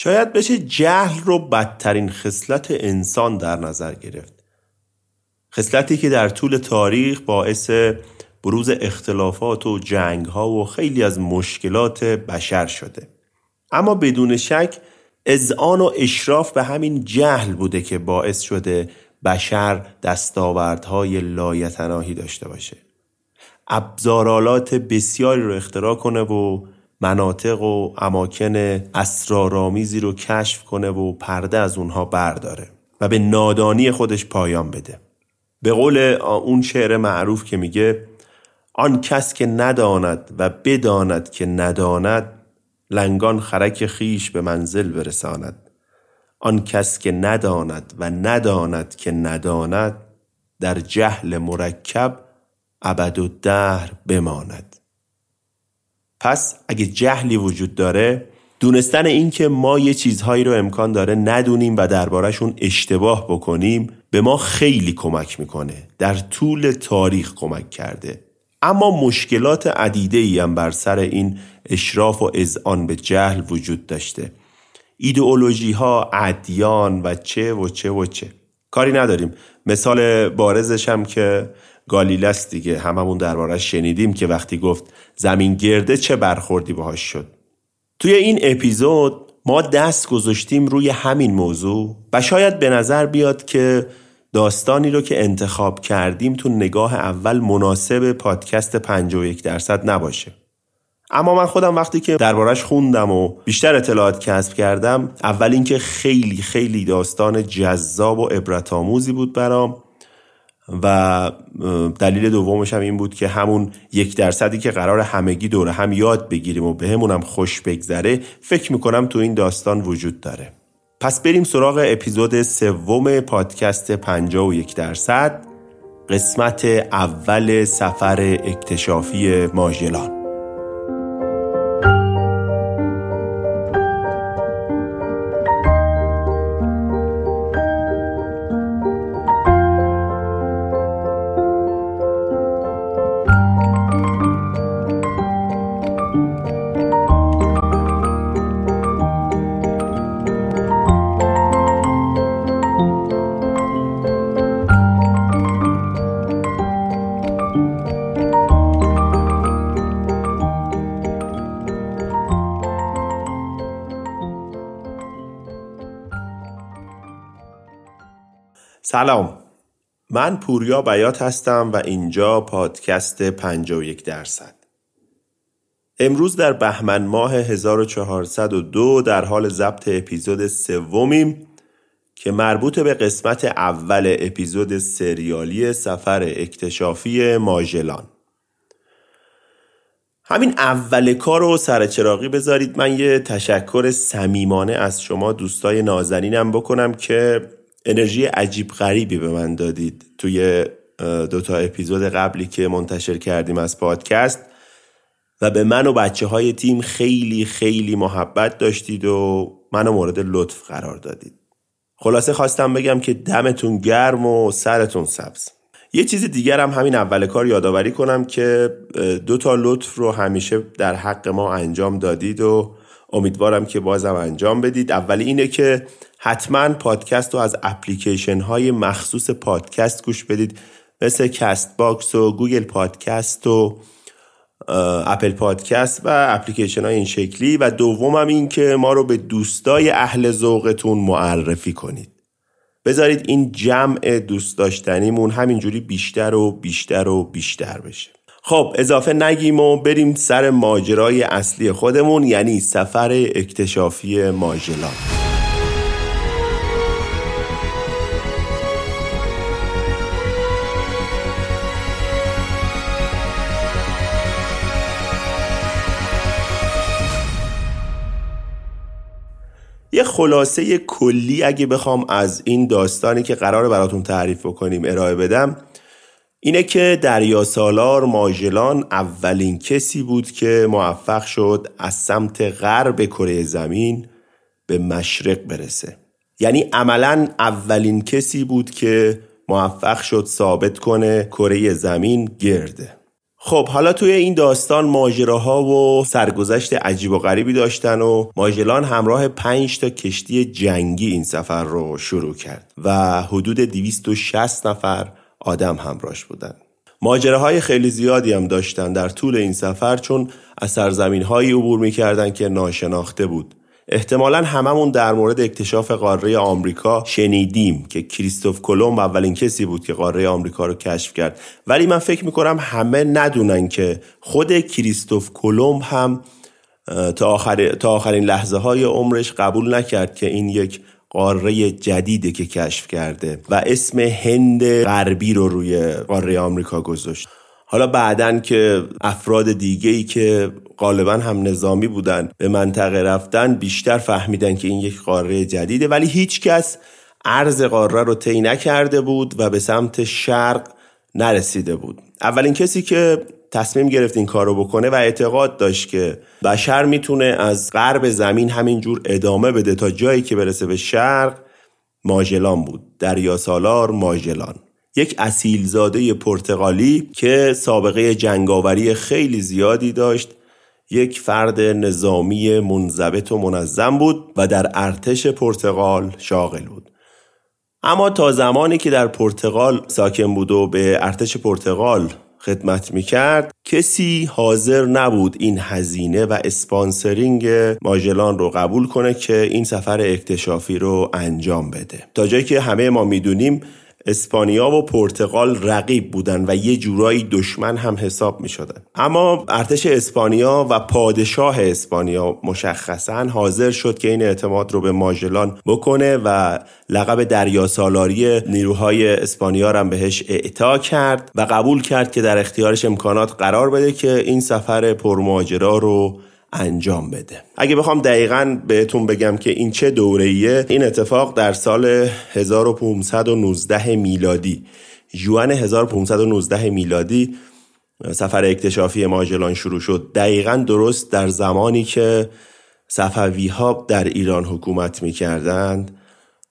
شاید بشه جهل رو بدترین خصلت انسان در نظر گرفت. خصلتی که در طول تاریخ باعث بروز اختلافات و جنگ ها و خیلی از مشکلات بشر شده. اما بدون شک اذعان و اشراف به همین جهل بوده که باعث شده بشر دستاوردهای لایتناهی داشته باشه. ابزارالات بسیاری رو اختراع کنه و مناطق و اماکن اسرارآمیزی رو کشف کنه و پرده از اونها برداره و به نادانی خودش پایان بده. به قول اون شعر معروف که میگه آن کس که نداند و بداند که نداند لنگان خرک خیش به منزل برساند. آن کس که نداند و نداند که نداند در جهل مرکب ابد و دهر بماند. پس اگه جهلی وجود داره دونستن این که ما یه چیزهایی رو امکان داره ندونیم و دربارهشون اشتباه بکنیم به ما خیلی کمک می‌کنه. در طول تاریخ کمک کرده. اما مشکلات عدیده ای هم بر سر این اشراف و اذعان به جهل وجود داشته. ایدئولوژی ها ادیان و چه و چه و چه. کاری نداریم. مثال بارزش هم که گالیلس دیگه. هممون دربارش شنیدیم که وقتی گفت زمین گرده چه برخوردی باهاش شد. توی این اپیزود ما دست گذاشتیم روی همین موضوع و شاید به نظر بیاد که داستانی رو که انتخاب کردیم تو نگاه اول مناسب پادکست 51 درصد نباشه. اما من خودم وقتی که دربارش خوندم و بیشتر اطلاعات کسب کردم اول اینکه خیلی خیلی داستان جذاب و عبرت آموزی بود برام. و دلیل دومش هم این بود که همون یک درصدی که قرار همگی دوره هم یاد بگیریم و بهمون هم خوش بگذره فکر می‌کنم تو این داستان وجود داره. پس بریم سراغ اپیزود سوم پادکست 51 درصد قسمت اول سفر اکتشافی ماژلان. سلام. من پوریا بیات هستم و اینجا پادکست 51 درصد. امروز در بهمن ماه 1402 در حال ضبط اپیزود سومیم که مربوط به قسمت اول اپیزود سریالی سفر اکتشافی ماژلان. همین اول کار رو سر چراغی بذارید. من یه تشکر صمیمانه از شما دوستای نازنینم بکنم که انرژی عجیب غریبی به من دادید. توی دو تا اپیزود قبلی که منتشر کردیم از پادکست و به من و بچه های تیم خیلی خیلی محبت داشتید و منو مورد لطف قرار دادید. خلاصه خواستم بگم که دمتون گرم و سرتون سبز. یه چیز دیگر هم همین اول کار یادآوری کنم که دو تا لطف رو همیشه در حق ما انجام دادید و امیدوارم که بازم انجام بدید. اولی اینه که حتما پادکست رو از اپلیکیشن های مخصوص پادکست گوش بدید. مثل کست باکس و گوگل پادکست و اپل پادکست و اپلیکیشن های این شکلی. و دومم این که ما رو به دوستای اهل ذوقتون معرفی کنید. بذارید این جمع دوست داشتنیمون همینجوری بیشتر و بیشتر و بیشتر بشه. خب اضافه نگیم و بریم سر ماجرای اصلی خودمون یعنی سفر اکتشافی ماجلان یه خلاصه کلی اگه بخوام از این داستانی که قرار براتون تعریف بکنیم ارائه بدم اینه که دریا سالار ماژلان اولین کسی بود که موفق شد از سمت غرب کره زمین به مشرق برسه. یعنی عملا اولین کسی بود که موفق شد ثابت کنه کره زمین گرده. خب حالا توی این داستان ماجراها و سرگذشت عجیب و غریبی داشتن و ماجلان همراه پنج تا کشتی جنگی این سفر رو شروع کرد و حدود 260 نفر آدم همراهش بودن. ماجراهای خیلی زیادی هم داشتن در طول این سفر چون از سرزمین هایی عبور می‌کردن که ناشناخته بود. احتمالا هممون در مورد اکتشاف قاره آمریکا شنیدیم که کریستوف کلمب اولین کسی بود که قاره آمریکا رو کشف کرد. ولی من فکر می‌کنم همه ندونن که خود کریستوف کلمب هم تا, آخر، تا آخرین لحظه های عمرش قبول نکرد که این یک قاره جدیده که کشف کرده و اسم هند غربی رو روی قاره آمریکا گذاشت. حالا بعدن که افراد دیگه ای که غالبا هم نظامی بودن به منطقه رفتن بیشتر فهمیدن که این یک قاره جدیده ولی هیچ کس عرض قاره رو طی نکرده بود و به سمت شرق نرسیده بود. اولین کسی که تصمیم گرفت این کارو بکنه و اعتقاد داشت که بشر می‌تونه از غرب زمین همینجور ادامه بده تا جایی که برسه به شرق ماجلان بود. دریا سالار ماجلان یک اصیلزاده پرتغالی که سابقه جنگاوری خیلی زیادی داشت. یک فرد نظامی منضبط و منظم بود و در ارتش پرتغال شاغل بود. اما تا زمانی که در پرتغال ساکن بود و به ارتش پرتغال خدمت می کرد کسی حاضر نبود این هزینه و اسپانسرینگ ماجلان رو قبول کنه که این سفر اکتشافی رو انجام بده. تا جایی که همه ما می‌دونیم اسپانیا و پرتغال رقیب بودن و یه جورایی دشمن هم حساب می شدن. اما ارتش اسپانیا و پادشاه اسپانیا مشخصا حاضر شد که این اعتماد رو به ماجلان بکنه و لقب دریا سالاری نیروهای اسپانیا هم بهش اعطا کرد و قبول کرد که در اختیارش امکانات قرار بده که این سفر پرماجرا رو انجام بده. اگه بخوام دقیقا بهتون بگم که این چه دورهیه این اتفاق در سال 1519 میلادی جوان 1519 میلادی سفر اکتشافی ماجلان شروع شد. دقیقا درست در زمانی که صفوی ها در ایران حکومت می کردند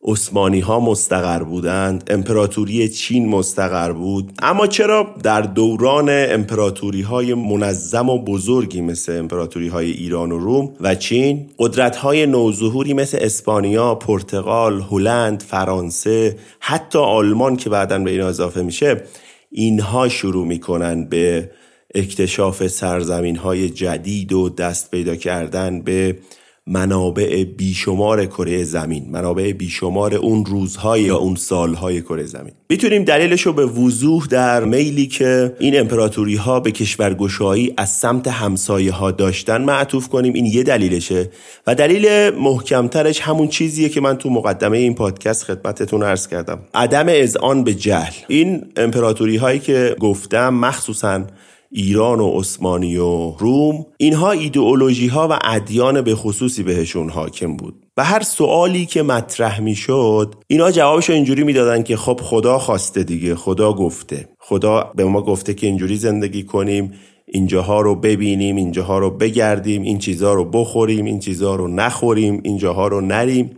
عثمانی ها مستقر بودند امپراتوری چین مستقر بود. اما چرا در دوران امپراتوری های منظم و بزرگی مثل امپراتوری های ایران و روم و چین قدرت های نوظهوری مثل اسپانیا، پرتغال، هلند، فرانسه حتی آلمان که بعدا به این اضافه میشه اینها شروع می‌کنن به اکتشاف سرزمین های جدید و دست پیدا کردن به منابع بیشمار کره زمین منابع بیشمار اون روزهای یا اون سالهای کره زمین. می‌تونیم دلیلش رو به وضوح در میلی که این امپراتوری ها به کشورگشایی از سمت همسایه ها داشتن معطوف کنیم. این یه دلیلشه. و دلیل محکمترش همون چیزیه که من تو مقدمه این پادکست خدمتتون عرض کردم. عدم اذعان به جهل. این امپراتوری هایی که گفتم مخصوصا ایران و عثمانی و روم اینها ایدئولوژی ها و ادیان به خصوصی بهشون حاکم بود. و هر سوالی که مطرح می‌شد اینا جوابشو اینجوری می‌دادن که خب خدا خواسته دیگه خدا گفته. خدا به ما گفته که اینجوری زندگی کنیم اینجاها رو ببینیم اینجاها رو بگردیم این چیزها رو بخوریم این چیزها رو نخوریم اینجاها رو نریم.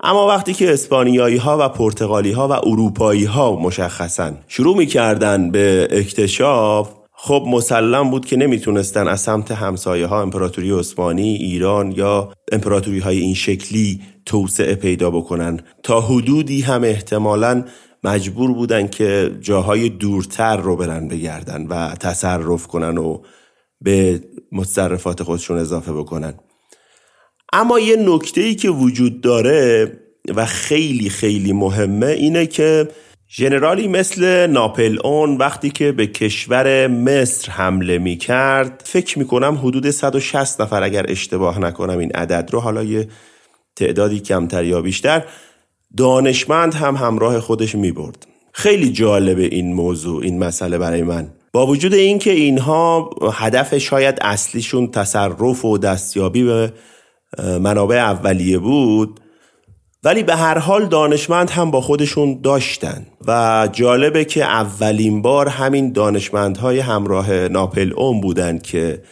اما وقتی که اسپانیایی ها و پرتغالی ها و اروپایی ها مشخصا شروع می‌کردن به اکتشاف خب مسلم بود که نمی‌تونستن از سمت همسایه ها امپراتوری عثمانی ایران یا امپراتوری های این شکلی توسعه پیدا بکنن. تا حدودی هم احتمالا مجبور بودن که جاهای دورتر رو برن بگردن و تصرف کنن و به متصرفات خودشون اضافه بکنن. اما یه نکته ای که وجود داره و خیلی خیلی مهمه اینه که ژنرالی مثل ناپل اون وقتی که به کشور مصر حمله می کرد فکر می کنم حدود 160 نفر اگر اشتباه نکنم این عدد رو حالا یه تعدادی کمتر یا بیشتر دانشمند هم همراه خودش می برد خیلی جالب این موضوع این مسئله برای من. با وجود اینکه اینها هدف شاید اصلیشون تصرف و دستیابی به منابع اولیه بود ولی به هر حال دانشمند هم با خودشون داشتن و جالبه که اولین بار همین دانشمندهای همراه ناپل اون بودن که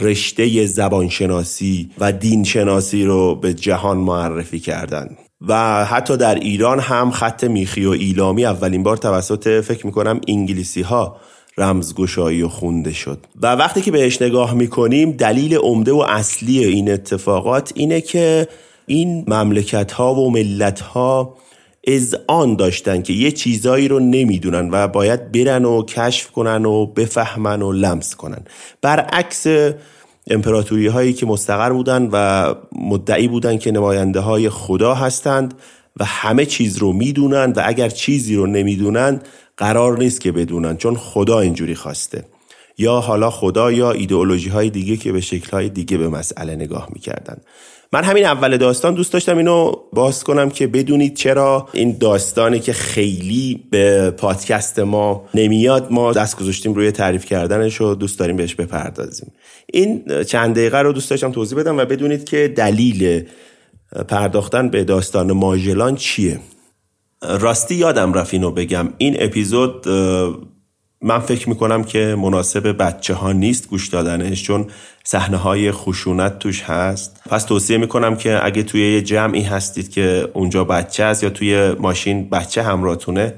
رشته زبانشناسی و دینشناسی رو به جهان معرفی کردند و حتی در ایران هم خط میخی و ایلامی اولین بار توسط فکر می‌کنم انگلیسی ها رمزگشایی و خونده شد. و وقتی که بهش نگاه می‌کنیم دلیل عمده و اصلی این اتفاقات اینه که این مملکت ها و ملت ها از آن داشتن که یه چیزایی رو نمی‌دونن و باید برن و کشف کنن و بفهمن و لمس کنن. برعکس امپراتوری هایی که مستقر بودن و مدعی بودن که نماینده های خدا هستند و همه چیز رو می‌دونن و اگر چیزی رو نمی‌دونن قرار نیست که بدونن چون خدا اینجوری خواسته. یا حالا خدا یا ایدئولوژی های دیگه که به شکل های دیگه به مسئله نگاه می‌کردن. من همین اول داستان دوست داشتم اینو باز کنم که بدونید چرا این داستانی که خیلی به پادکست ما نمیاد ما دست گذاشتیم روی تعریف کردنش و دوست داریم بهش بپردازیم. این چند دقیقه رو دوست داشتم توضیح بدم و بدونید که دلیل پرداختن به داستان ماژلان چیه. راستی یادم رفت اینو بگم. این اپیزود من فکر می‌کنم که مناسب بچه ها نیست گوش دادنش چون صحنه های خشونت توش هست. پس توصیه می‌کنم که اگه توی یه جمعی هستید که اونجا بچه هست یا توی ماشین بچه همراهتونه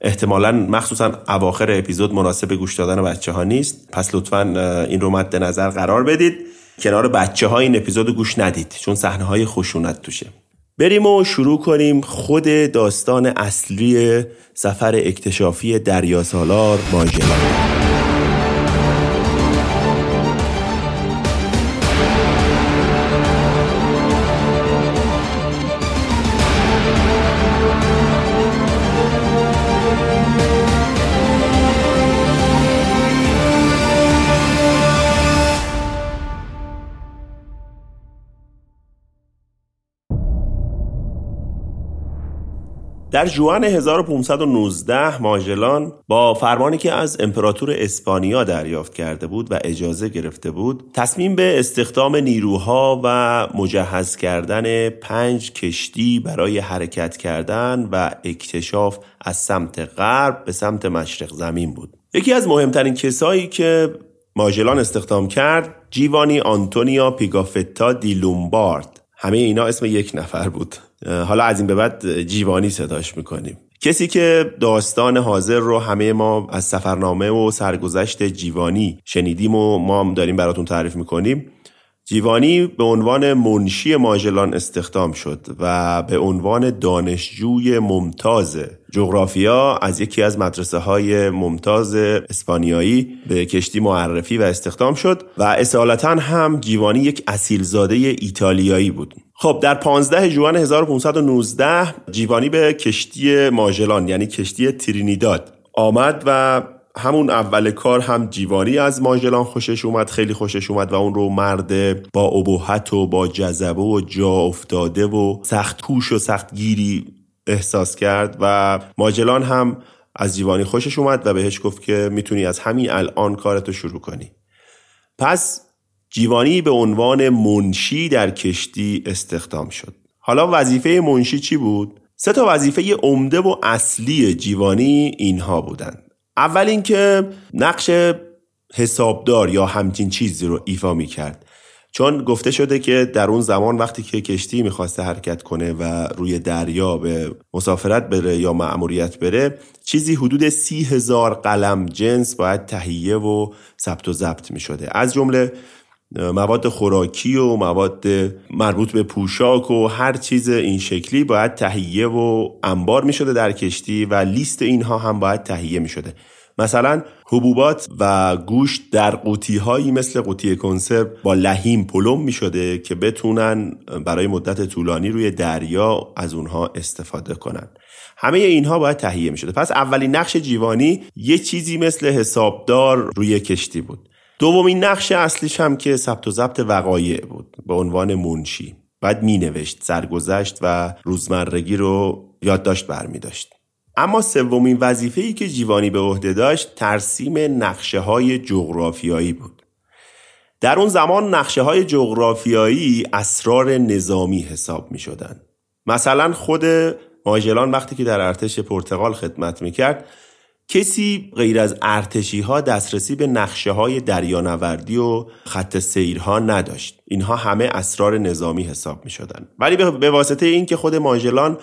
احتمالا مخصوصا اواخر اپیزود مناسب گوش دادن بچه ها نیست. پس لطفا این رو مد نظر قرار بدید. کنار بچه ها این اپیزود گوش ندید چون صحنه های خشونت توشه. بریم و شروع کنیم خود داستان اصلی سفر اکتشافی دریا سالار در جوان 1519 ماژلان با فرمانی که از امپراتور اسپانیا دریافت کرده بود و اجازه گرفته بود تصمیم به استخدام نیروها و مجهز کردن پنج کشتی برای حرکت کردن و اکتشاف از سمت غرب به سمت مشرق زمین بود. یکی از مهمترین کسایی که ماژلان استخدام کرد جیوانی آنتونیا پیگافتا دی لومبارد. همه اینا اسم یک نفر بود. حالا از این به بعد جیوانی صداش می‌کنیم. کسی که داستان حاضر رو همه ما از سفرنامه و سرگذشت جیوانی شنیدیم و ما هم داریم براتون تعریف می‌کنیم جیوانی به عنوان منشی ماژلان استخدام شد و به عنوان دانشجوی ممتاز جغرافیا از یکی از مدرسه های ممتاز اسپانیایی به کشتی معرفی و استخدام شد و اصالتا هم جیوانی یک اصیلزاده ایتالیایی بود. خب در 15 جوان 1519 جیوانی به کشتی ماژلان یعنی کشتی ترینیداد آمد و همون اول کار هم جیوانی از ماژلان خوشش اومد خیلی خوشش اومد و اون رو مرد با ابهت و با جذبه و جا افتاده و سخت کوش و سخت گیری احساس کرد و ماجلان هم از جیوانی خوشش اومد و بهش گفت که می‌تونی از همین الان کارتو شروع کنی. پس جیوانی به عنوان منشی در کشتی استخدام شد. حالا وظیفه منشی چی بود؟ سه تا وظیفه عمده و اصلی جیوانی اینها بودند اول اینکه نقش حسابدار یا همچین چیزی رو ایفا می کرد چون گفته شده که در اون زمان وقتی که کشتی می‌خواسته حرکت کنه و روی دریا به مسافرت بره یا معموریت بره چیزی حدود سی هزار قلم جنس باید تهیه و ثبت و ضبط می شده از جمله مواد خوراکی و مواد مربوط به پوشاک و هر چیز این شکلی باید تهیه و انبار می شده در کشتی و لیست اینها هم باید تهیه می شده مثلا حبوبات و گوشت در قوطی هایی مثل قوطی کنسرو با لحیم پلم می شده که بتونن برای مدت طولانی روی دریا از اونها استفاده کنن. همه اینها باید تهیه می شده پس اولین نقش جیوانی یه چیزی مثل حسابدار روی کشتی بود. دومین نقش اصلیش هم که ثبت و ضبط وقایع بود به عنوان منشی. بعد می نوشت سرگذشت و روزمرگی رو یادداشت برمی داشت اما سومین وظیفه ای که جیوانی به عهده داشت ترسیم نقشه های جغرافیایی بود. در اون زمان نقشه های جغرافیایی اسرار نظامی حساب می شدن. مثلا خود ماجلان وقتی که در ارتش پرتغال خدمت می کرد کسی غیر از ارتشی ها دسترسی به نقشه های دریانوردی و خط سیرها نداشت اینها همه اسرار نظامی حساب می شدن. ولی به واسطه این که خود ماجلان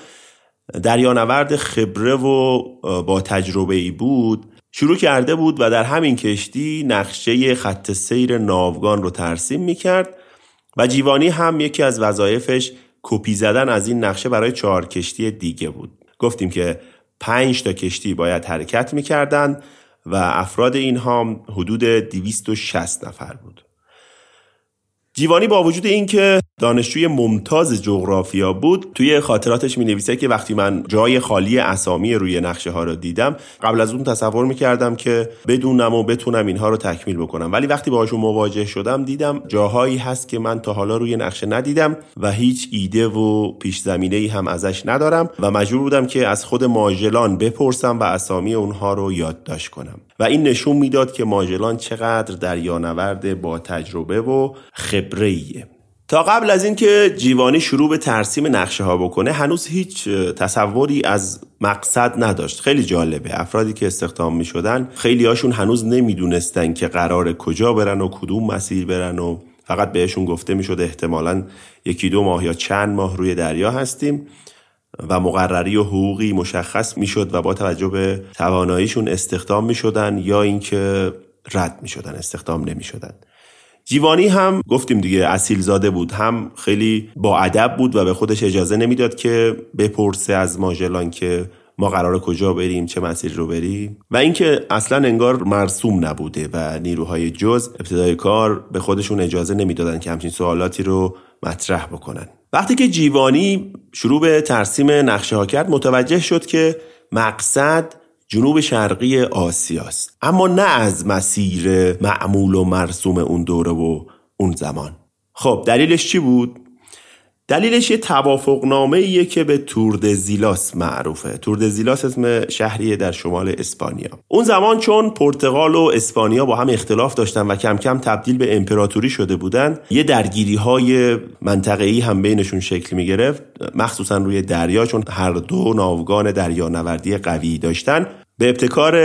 دریانورد خبره و با تجربه ای بود شروع کرده بود و در همین کشتی نقشه خط سیر ناوگان رو ترسیم می‌کرد و جیوانی هم یکی از وظایفش کپی زدن از این نقشه برای چهار کشتی دیگه بود گفتیم که پنج تا کشتی باید حرکت می‌کردن و افراد اینها حدود 260 نفر بود. جیوانی با وجود اینکه دانشجوی ممتاز جغرافیا بود توی خاطراتش می نویسه که وقتی من جای خالی اسامی روی نقشه ها رو دیدم قبل از اون تصور می کردم که بدونم و بتونم اینها رو تکمیل بکنم. ولی وقتی باهاشون مواجه شدم دیدم جاهایی هست که من تا حالا روی نقشه ندیدم و هیچ ایده و پیش زمینه ای هم ازش ندارم و مجبور بودم که از خود ماژلان بپرسم و اسامی اونها رو یادداشت کنم. و این نشون می‌داد که ماژلان چقدر دریانورد با تجربه و خبره ایه. تا قبل از اینکه جیوانی شروع به ترسیم نقشه ها بکنه هنوز هیچ تصوری از مقصد نداشت. خیلی جالبه. افرادی که استخدام می شدن خیلی هاشون هنوز نمی‌دونستن که قرار کجا برن و کدوم مسیر برن و فقط بهشون گفته می شده احتمالا یکی دو ماه یا چند ماه روی دریا هستیم. و مقرری و حقوقی مشخص می‌شد و با توجه به تواناییشون استخدام می شدن یا اینکه رد می شدن استخدام نمی شدن. جیوانی هم گفتیم دیگه اصیل زاده بود هم خیلی با ادب بود و به خودش اجازه نمی‌داد که بپرسه از ماژلان که ما قرار کجا بریم چه مسیر رو بریم. و اینکه اصلا انگار مرسوم نبوده و نیروهای جز ابتدای کار به خودشون اجازه نمی‌دادن که همچین سوالاتی رو مطرح بکنن. وقتی که جیوانی شروع به ترسیم نقشه ها کرد متوجه شد که مقصد جنوب شرقی آسیاست. اما نه از مسیر معمول و مرسوم اون دوره و اون زمان. خب دلیلش چی بود؟ دلیلش یه توافقنامه ایه که به تورد زیلاس معروفه. تورد زیلاس اسم شهریه در شمال اسپانیا. اون زمان چون پرتغال و اسپانیا با هم اختلاف داشتن و کم کم تبدیل به امپراتوری شده بودن یه درگیری های منطقه‌ای هم بینشون شکل می گرفت مخصوصا روی دریا چون هر دو ناوگان دریانوردی قوی داشتن. به ابتکار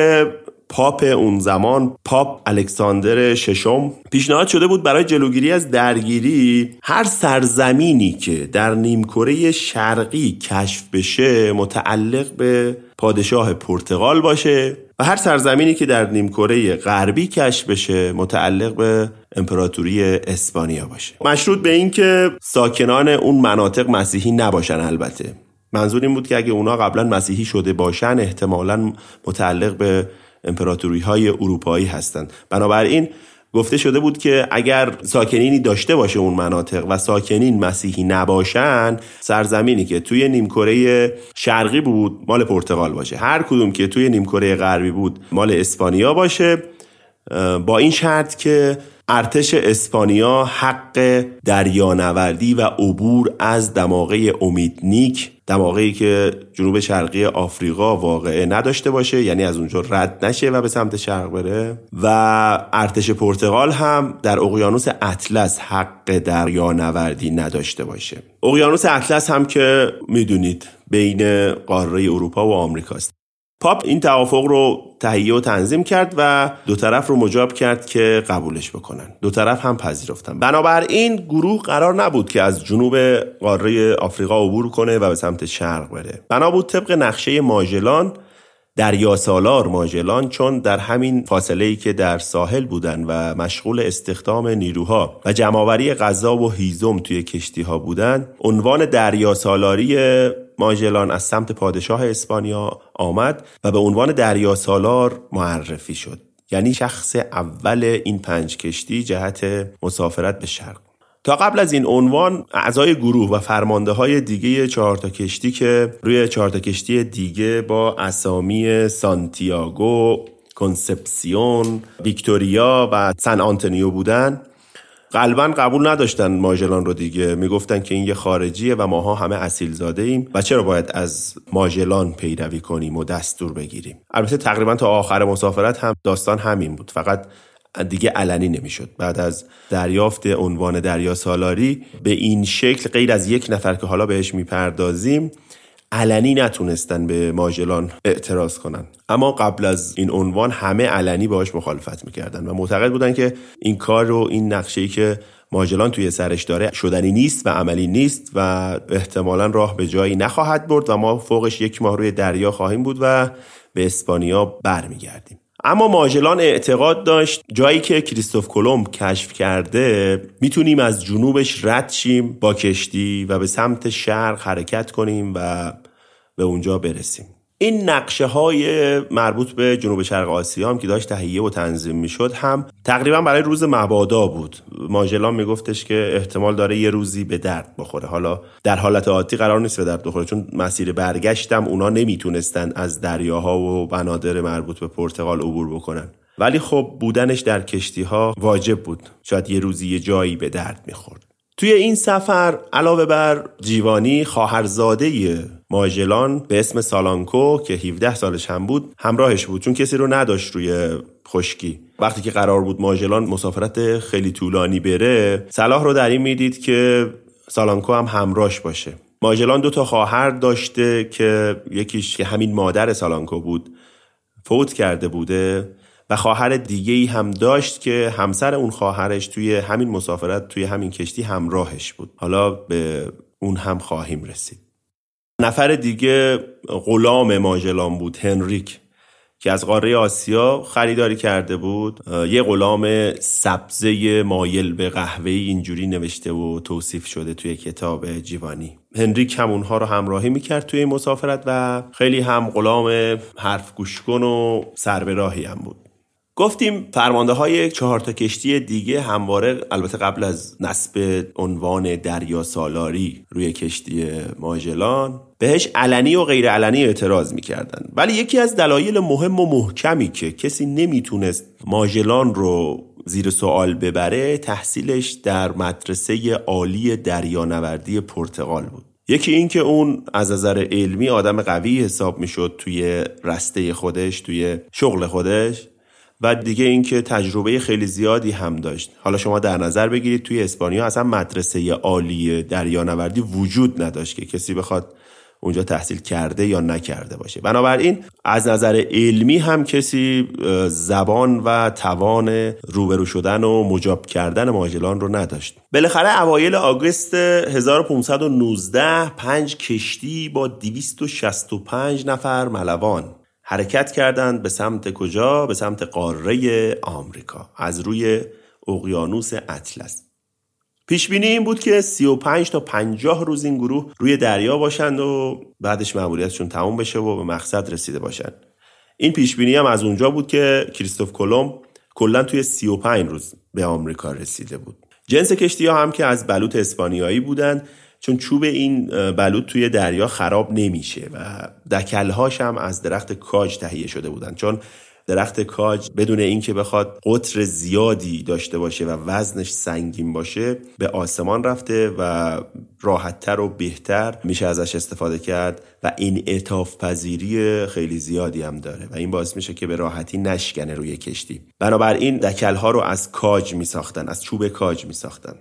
پاپ اون زمان پاپ الکساندر ششم. پیشنهاد شده بود برای جلوگیری از درگیری هر سرزمینی که در نیمکره شرقی کشف بشه متعلق به پادشاه پرتغال باشه و هر سرزمینی که در نیمکره غربی کشف بشه متعلق به امپراتوری اسپانیا باشه. مشروط به اینکه ساکنان اون مناطق مسیحی نباشن البته. منظور این بود که اگه اونا قبلا مسیحی شده باشن احتمالا متعلق به امپراتوری های اروپایی هستند. بنابراین گفته شده بود که اگر ساکنینی داشته باشه اون مناطق و ساکنین مسیحی نباشن سرزمینی که توی نیمکره شرقی بود مال پرتغال باشه. هر کدوم که توی نیمکره غربی بود مال اسپانیا باشه. با این شرط که ارتش اسپانیا حق دریانوردی و عبور از دماغه امیدنیک دماغه که جنوب شرقی آفریقا واقعه نداشته باشه یعنی از اونجا رد نشه و به سمت شرق بره. و ارتش پرتغال هم در اقیانوس اطلس حق دریانوردی نداشته باشه. اقیانوس اطلس هم که می‌دونید بین قاره اروپا و آمریکاست. پاپ این توافق رو تهیه و تنظیم کرد و دو طرف رو مجاب کرد که قبولش بکنن. دو طرف هم پذیرفتن. بنابراین گروه قرار نبود که از جنوب قاره آفریقا عبور کنه و به سمت شرق بره. بنا بود طبق نقشه ماژلان دریا سالار ماژلان چون در همین فاصله ای که در ساحل بودن و مشغول استخدام نیروها و جمعآوری غذا و هیزم توی کشتی ها بودن عنوان دریا سالاری ماژلان از سمت پادشاه اسپانیا آمد و به عنوان دریا سالار معرفی شد. یعنی شخص اول این پنج کشتی جهت مسافرت به شرق تا قبل از این عنوان اعضای گروه و فرمانده های دیگه چهار تا کشتی که روی چهار تا کشتی دیگه با اسامی سانتیاگو، کنسپسیون، ویکتوریا و سن آنتونیو بودن قلبا قبول نداشتن ماژلان رو دیگه. می‌گفتن که این یه خارجیه و ماها همه اصیل زاده ایم و چرا باید از ماژلان پیروی کنیم و دستور بگیریم؟ البته تقریبا تا آخر مسافرت هم داستان همین بود. فقط دیگه علنی نمی‌شد. بعد از دریافت عنوان دریا سالاری به این شکل غیر از یک نفر که حالا بهش می‌پردازیم علنی نتونستن به ماژلان اعتراض کنن. اما قبل از این عنوان همه علنی باهاش مخالفت می‌کردن و معتقد بودن که این کار رو این نقشه که ماژلان توی سرش داره شدنی نیست و عملی نیست و احتمالا راه به جایی نخواهد برد و ما فوقش یک ماه روی دریا خواهیم بود و به اسپانیا برمیگردیم. اما ماژلان اعتقاد داشت جایی که کریستوف کلمب کشف کرده می‌تونیم از جنوبش رد شیم با کشتی و به سمت شرق حرکت کنیم و به اونجا برسیم. این نقشه های مربوط به جنوب شرق آسیا هم که داشت تهیه و تنظیم می‌شد هم تقریبا برای روز مبادا بود. ماژلان میگفتش که احتمال داره یه روزی به درد بخوره. حالا در حالت عادی قرار نیست به درد بخوره چون مسیر برگشتم اونا نمی‌تونستن از دریاها و بنادر مربوط به پرتغال عبور بکنن. ولی خب بودنش در کشتی ها واجب بود. شاید یه روزی یه جایی به درد می‌خورد. توی این سفر علاوه بر جیوانی خواهرزاده ماژلان به اسم سالانکو که 17 سالش هم بود همراهش بود چون کسی رو نداشت روی خشکی. وقتی که قرار بود ماژلان مسافرت خیلی طولانی بره صلاح رو در این می‌دید که سالانکو هم همراهش باشه. ماژلان دو تا خواهر داشته که یکیش که همین مادر سالانکو بود فوت کرده بوده و خواهر دیگه ای هم داشت که همسر اون خواهرش توی همین مسافرت توی همین کشتی همراهش بود. حالا به اون هم خواهیم رسید. نفر دیگه غلام ماژلان بود هنریک که از قاره آسیا خریداری کرده بود. یه غلام سبزه مایل به قهوه اینجوری نوشته و توصیف شده توی کتاب جیوانی. هنریک هم اونها رو همراهی می‌کرد توی مسافرت و خیلی هم غلام حرف گوشکن و سربراهی هم بود. گفتیم فرمانده های چهار تا کشتی دیگه همواره البته قبل از نصب عنوان دریا سالاری روی کشتی ماجلان بهش علنی و غیر علنی اعتراض می‌کردن. ولی یکی از دلایل مهم و محکمی که کسی نمی‌تونست ماجلان رو زیر سوال ببره تحصیلش در مدرسه عالی دریانوردی پرتغال بود. یکی این که اون از نظر علمی آدم قوی حساب می‌شد توی رسته خودش توی شغل خودش و دیگه اینکه تجربه خیلی زیادی هم داشت. حالا شما در نظر بگیرید توی اسپانیا اصلا مدرسه عالی دریانوردی وجود نداشت که کسی بخواد اونجا تحصیل کرده یا نکرده باشه. بنابراین از نظر علمی هم کسی زبان و توان روبرو شدن و مجاب کردن ماجلان رو نداشت. بالاخره اوایل آگوست 1519 پنج کشتی با 265 نفر ملوان حرکت کردند به سمت کجا؟ به سمت قاره آمریکا از روی اقیانوس اطلس. پیش بینی این بود که 35 تا 50 روز این گروه روی دریا باشند و بعدش مأموریتشون تموم بشه و به مقصد رسیده باشند. این پیش بینی هم از اونجا بود که کریستوف کلمب کلا توی 35 روز به آمریکا رسیده بود. جنس کشتی ها هم که از بلوط اسپانیایی بودند چون چوب این بلوط توی دریا خراب نمیشه و دکلهاش هم از درخت کاج تهیه شده بودن. چون درخت کاج بدون اینکه بخواد قطر زیادی داشته باشه و وزنش سنگین باشه به آسمان رفته و راحتتر و بهتر میشه ازش استفاده کرد و این اطاف پذیری خیلی زیادی هم داره و این باعث میشه که به راحتی نشکنه روی کشتی. بنابراین دکلها رو از کاج میساختن از چوب کاج میساختن.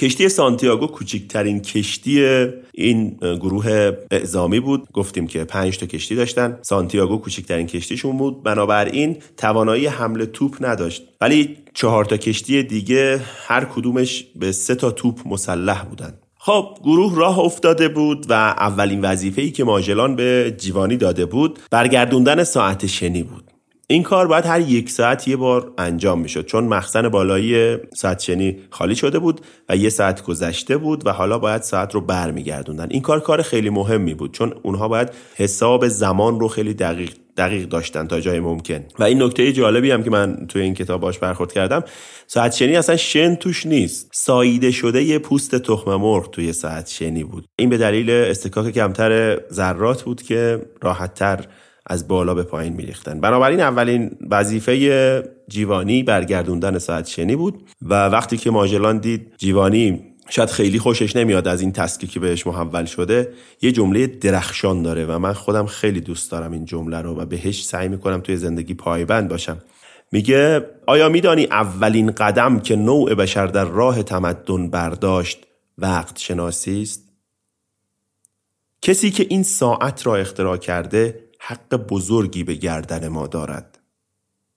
کشتی سانتیاگو کوچکترین کشتی این گروه اعزامی بود. گفتیم که پنج تا کشتی داشتن. سانتیاگو کوچکترین کشتیشون بود. بنابراین توانایی حمل توپ نداشت. ولی چهار تا کشتی دیگه هر کدومش به سه تا توپ مسلح بودن. خب گروه راه افتاده بود و اولین وظیفه‌ای که ماژلان به جیوانی داده بود برگردوندن ساعت شنی بود. این کار باید هر یک ساعت یه بار انجام می‌شد چون مخزن بالایی ساعت شنی خالی شده بود و یه ساعت گذشته بود و حالا باید ساعت رو برمیگردوندن. این کار کار خیلی مهمی بود چون اونها باید حساب زمان رو خیلی دقیق دقیق داشتن تا جای ممکن. و این نکته جالبی هم که من توی این کتاب باش برخورد کردم ساعت شنی اصلا شن توش نیست. ساییده شده یه پوست تخم مرغ توی ساعت شنی بود. این به دلیل استکاک کمتر ذرات بود که راحتتر از بالا به پایین میریختن. بنابراین اولین وظیفه جیوانی برگردوندن ساعت شنی بود و وقتی که ماژلان دید جیوانی شاید خیلی خوشش نمیاد از این تسکی که بهش محول شده یه جمله درخشان داره و من خودم خیلی دوست دارم این جمله رو و بهش سعی می‌کنم توی زندگی پایبند باشم. میگه آیا میدانی اولین قدم که نوع بشر در راه تمدن برداشت وقت شناسی است؟ کسی که این ساعت را اختراع کرده حق بزرگی به گردن ما دارد.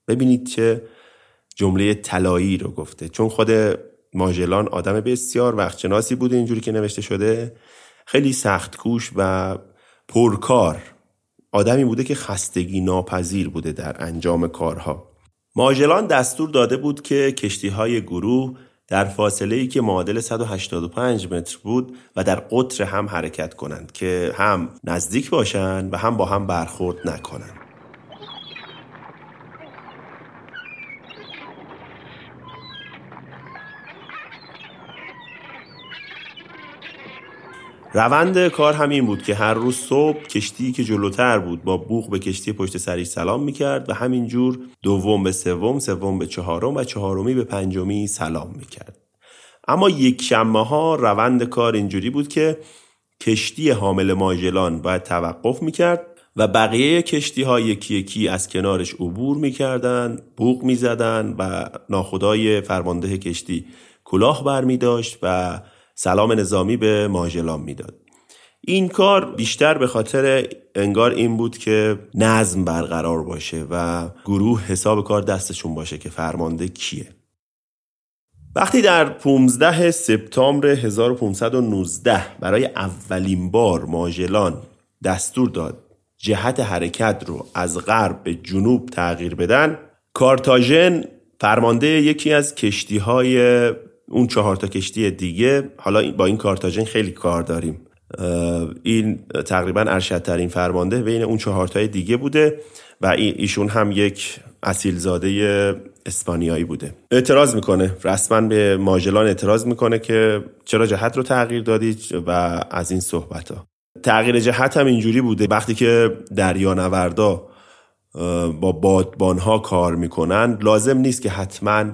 ببینید چه جمله طلایی رو گفته. چون خود ماژلان آدم بسیار وقتشناسی بوده اینجوری که نوشته شده خیلی سخت کوش و پرکار آدمی بوده که خستگی ناپذیر بوده در انجام کارها. ماژلان دستور داده بود که کشتی های گروه در فاصله ای که معادل 185 متر بود و در قطر هم حرکت کنند که هم نزدیک باشند و هم با هم برخورد نکنند. روند کار همین بود که هر روز صبح کشتی که جلوتر بود با بوغ به کشتی پشت سریش سلام می‌کرد و همینجور دوم به سوم سوم به چهارم و چهارمی به پنجمی سلام می‌کرد. اما یک شمه ها روند کار اینجوری بود که کشتی حامل ماژلان باید توقف می‌کرد و بقیه کشتی ها یکی یکی از کنارش عبور می‌کردن بوغ می‌زدن و ناخدای فرمانده کشتی کلاه بر می داشت و سلام نظامی به ماژلان می‌داد. این کار بیشتر به خاطر انگار این بود که نظم برقرار باشه و گروه حساب کار دستشون باشه که فرمانده کیه. وقتی در 15 سپتامبر 1519 برای اولین بار ماژلان دستور داد جهت حرکت رو از غرب به جنوب تغییر بدن کارتاژن فرمانده یکی از کشتی های اون چهار تا کشتی دیگه حالا با این کارتاژن خیلی کار داریم. این تقریبا ارشدترین فرمانده بین اون چهار تای دیگه بوده و ایشون هم یک اصیلزاده اسپانیایی بوده. اعتراض می‌کنه رسما به ماجلان اعتراض می‌کنه که چرا جهت رو تغییر دادید و از این صحبت ها. تغییر جهت هم اینجوری بوده وقتی که دریانوردا با بادبان ها کار می‌کنن لازم نیست که حتما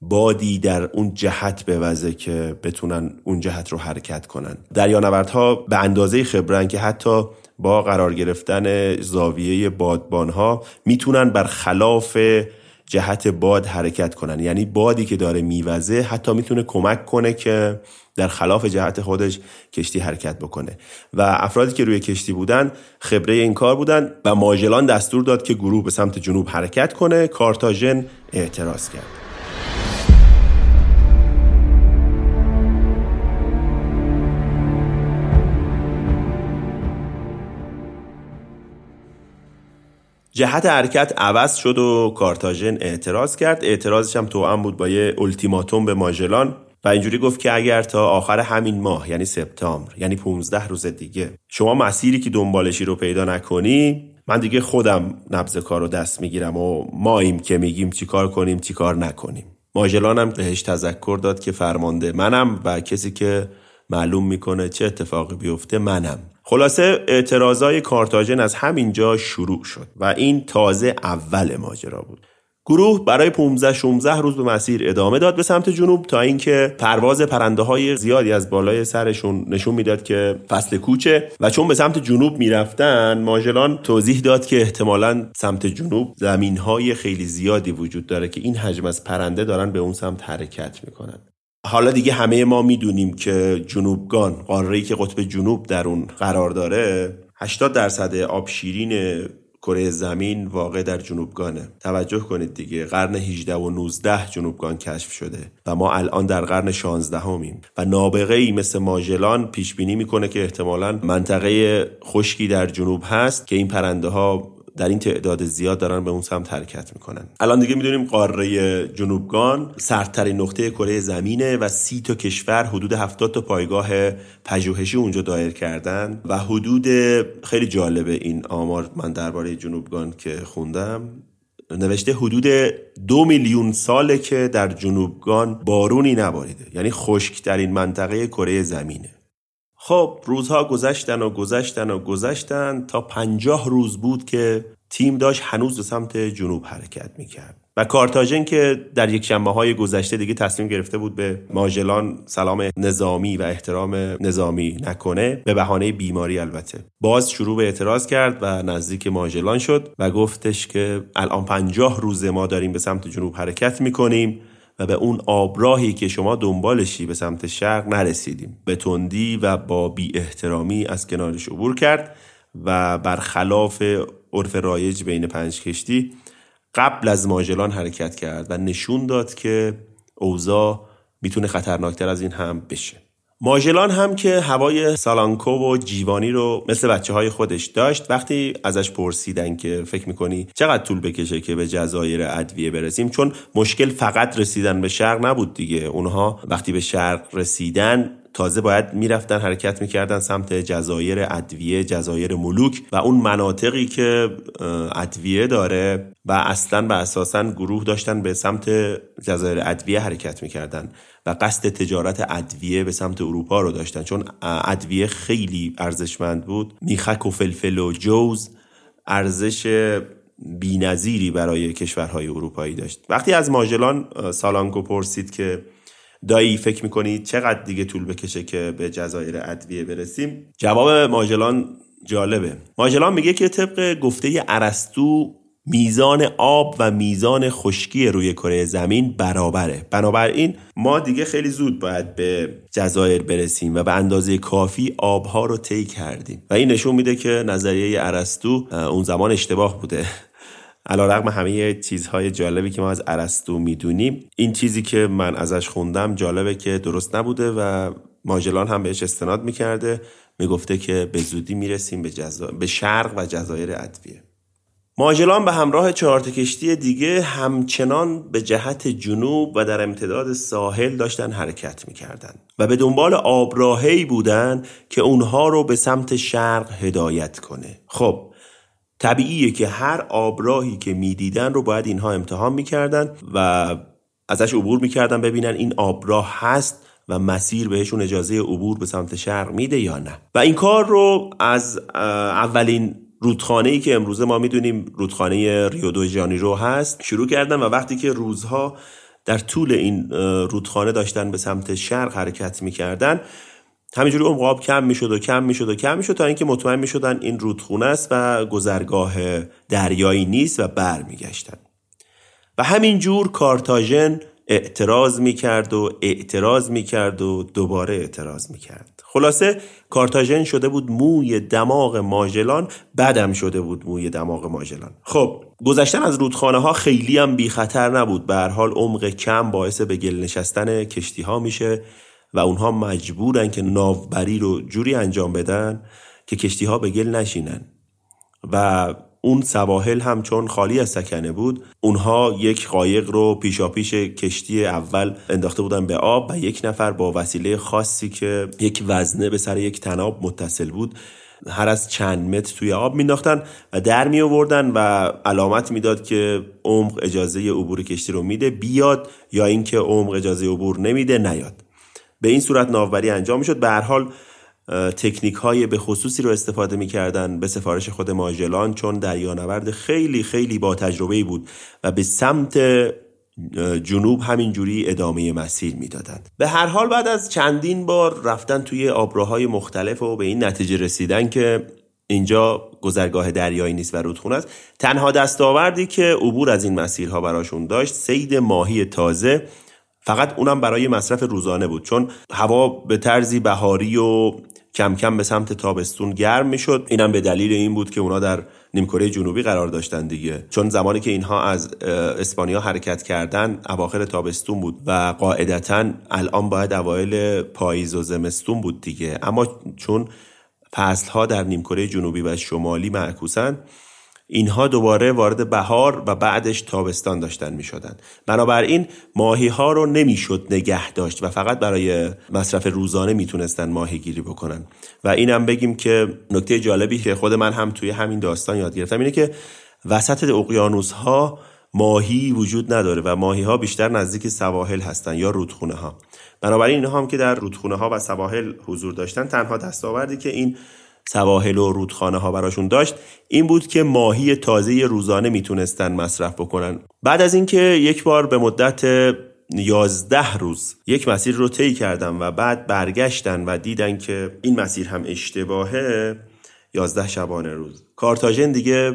بادی در اون جهت بوزه که بتونن اون جهت رو حرکت کنن. دریانوردها به اندازه خبرن که حتی با قرار گرفتن زاویه بادبان ها می‌تونن بر خلاف جهت باد حرکت کنن. یعنی بادی که داره میوزه حتی می‌تونه کمک کنه که در خلاف جهت خودش کشتی حرکت بکنه. و افرادی که روی کشتی بودن خبره این کار بودن و ماژلان دستور داد که گروه به سمت جنوب حرکت کنه. کارتاژن اعتراض کرد. جهت حرکت عوض شد و کارتاژن اعتراض کرد. اعتراضش هم توأم بود با یه التیماتوم به ماژلان و اینجوری گفت که اگر تا آخر همین ماه یعنی سپتامبر یعنی 15 روز دیگه شما مسیری که دنبالشی رو پیدا نکنی من دیگه خودم نبز کار رو دست می‌گیرم و ماییم که میگیم چیکار کنیم چیکار نکنیم. ماژلان هم بهش تذکر داد که فرمانده منم و کسی که معلوم می‌کنه چه اتفاقی بیفته منم. خلاصه اعتراضای کارتاژن از همینجا شروع شد و این تازه اول ماجرا بود. گروه برای 15 16 روز به مسیر ادامه داد به سمت جنوب تا اینکه پرواز پرنده های زیادی از بالای سرشون نشون می‌داد که فصل کوچه و چون به سمت جنوب می‌رفتن ماژلان توضیح داد که احتمالا سمت جنوب زمین های خیلی زیادی وجود داره که این حجم از پرنده دارن به اون سمت حرکت می‌کنن. حالا دیگه همه ما می‌دونیم که جنوبگان قاره‌ای که قطب جنوب در اون قرار داره 80 درصد آب شیرین کره زمین واقع در جنوبگانه. توجه کنید دیگه قرن 18 و 19 جنوبگان کشف شده و ما الان در قرن 16 همیم و نابغه ای مثل ماژلان پیش بینی می‌کنه که احتمالا منطقه خشکی در جنوب هست که این پرنده ها در این تعداد زیاد دارن به اون سمت حرکت می‌کنن. الان دیگه می‌دونیم قاره جنوبگان سردترین نقطه کره زمینه و سی تا کشور حدود 70 تا پایگاه پژوهشی اونجا دایر کردن و حدود خیلی جالبه این آمار من درباره جنوبگان که خوندم. نوشته حدود دو میلیون ساله که در جنوبگان بارونی نباریده. یعنی خشکترین منطقه کره زمینه. خب روزها گذشتن و گذشتن و گذشتن تا پنجاه روز بود که تیم داشت هنوز به سمت جنوب حرکت می‌کرد. و کارتاژن که در یک شنبه های گذشته دیگه تصمیم گرفته بود به ماژلان سلام نظامی و احترام نظامی نکنه به بهانه بیماری البته. باز شروع به اعتراض کرد و نزدیک ماژلان شد و گفتش که الان پنجاه روز ما داریم به سمت جنوب حرکت می‌کنیم. و به اون آبراهی که شما دنبالشی به سمت شرق نرسیدیم. به تندی و با بی احترامی از کنارش عبور کرد و برخلاف عرف رایج بین پنج کشتی قبل از ماژلان حرکت کرد و نشون داد که اوضاع می‌تونه خطرناکتر از این هم بشه. ماژلان هم که هوای سالانکو و جیوانی رو مثل بچه های خودش داشت وقتی ازش پرسیدن که فکر می‌کنی چقدر طول بکشه که به جزایر ادویه برسیم چون مشکل فقط رسیدن به شرق نبود دیگه. اونها وقتی به شرق رسیدن تازه باید می‌رفتن حرکت می‌کردن سمت جزایر ادویه جزایر ملوک و اون مناطقی که ادویه داره و اصلا و اساسا گروه داشتن به سمت جزایر ادویه حرکت می‌کردن و قصد تجارت ادویه به سمت اروپا رو داشتن. چون ادویه خیلی ارزشمند بود. میخک و فلفل و جوز ارزش بینظیری برای کشورهای اروپایی داشت. وقتی از ماژلان سالانکو پرسید که دایی فکر می‌کنید چقدر دیگه طول بکشه که به جزایر ادویه برسیم؟ جواب ماجلان جالبه. ماجلان میگه که طبق گفته ارسطو میزان آب و میزان خشکی روی کره زمین برابره. بنابراین ما دیگه خیلی زود باید به جزایر برسیم و به اندازه کافی آبها رو طی کردیم. و این نشون میده که نظریه ارسطو اون زمان اشتباه بوده. علا رقم همه چیزهای جالبی که ما از عرستو می‌دونیم این چیزی که من ازش خوندم جالبه که درست نبوده و ماجلان هم بهش استناد می‌کرده می‌گفته که به زودی می‌رسیم به, جزا... به شرق و جزایر ادویه. ماجلان به همراه چهارت کشتی دیگه همچنان به جهت جنوب و در امتداد ساحل داشتن حرکت می‌کردند و به دنبال آبراهی بودن که اونها رو به سمت شرق هدایت کنه. خب طبیعیه که هر آبراهی که می‌دیدن رو باید اینها امتحان می‌کردن و ازش عبور می‌کردن ببینن این آبراه هست و مسیر بهشون اجازه عبور به سمت شرق میده یا نه. و این کار رو از اولین رودخانه ای که امروزه ما می‌دونیم رودخانه ریو دو جانیرو هست شروع کردن و وقتی که روزها در طول این رودخانه داشتن به سمت شرق حرکت می‌کردن همینجوری عمق کم می‌شد و کم می‌شد و کم می‌شد تا اینکه مطمئن می‌شدن این رودخونه است و گذرگاه دریایی نیست و برمیگشتن. و همینجور کارتاژن اعتراض می‌کرد و اعتراض می‌کرد و دوباره اعتراض می‌کرد. خلاصه کارتاژن شده بود موی دماغ ماژلان بعدم شده بود موی دماغ ماژلان. خب گذشتن از رودخانه ها خیلی هم بی خطر نبود. به هر حال عمق کم باعث به گل نشستن کشتی ها میشه. و اونها مجبورن که ناوبری رو جوری انجام بدن که کشتی ها به گل نشینن. و اون سواحل هم چون خالی از سکنه بود اونها یک قایق رو پیشاپیش کشتی اول انداخته بودن به آب و یک نفر با وسیله خاصی که یک وزنه به سر یک تناب متصل بود هر از چند متر توی آب مینداختن و در می آوردن و علامت می‌داد که عمق اجازه عبور کشتی رو میده بیاد یا اینکه عمق اجازه عبور نمیده نیاد. به این صورت ناوبری انجام می‌شد. به هر حال تکنیک های به خصوصی رو استفاده می‌کردن به سفارش خود ماژلان چون دریانورد خیلی خیلی با تجربه بود و به سمت جنوب همینجوری ادامه مسیر می‌دادند. به هر حال بعد از چندین بار رفتن توی آبراهای مختلف و به این نتیجه رسیدن که اینجا گذرگاه دریایی نیست و رودخونه است تنها دستاوردی که عبور از این مسیرها براشون داشت سید ماهی تازه فقط اونم برای مصرف روزانه بود چون هوا به طرزی بهاری و کم کم به سمت تابستون گرم می‌شد. اینم به دلیل این بود که اونا در نیمکره جنوبی قرار داشتن دیگه. چون زمانی که اینها از اسپانیا حرکت کردن اواخر تابستون بود و قاعدتا الان باید اوایل پاییز و زمستون بود دیگه. اما چون فصل ها در نیمکره جنوبی و شمالی معکوسن اینها دوباره وارد بهار و بعدش تابستان داشتن می شدن. بنابراین ماهی ها رو نمی‌شد نگه داشت و فقط برای مصرف روزانه می‌تونستن ماهی گیری بکنن و اینم بگیم که نکته جالبی که خود من هم توی همین داستان یاد گرفتم اینه که وسط اقیانوس ها ماهی وجود نداره و ماهی ها بیشتر نزدیک سواحل هستن یا رودخونه ها بنابراین اینها هم که در رودخونه ها و سواحل حضور داشتن تنها دستاوردی که این سواحل و رودخانه ها براشون داشت این بود که ماهی تازه روزانه می‌تونستن مصرف بکنن. بعد از اینکه یک بار به مدت یازده روز یک مسیر رو طی کردن و بعد برگشتن و دیدن که این مسیر هم اشتباهه یازده شبانه روز. کارتاژن دیگه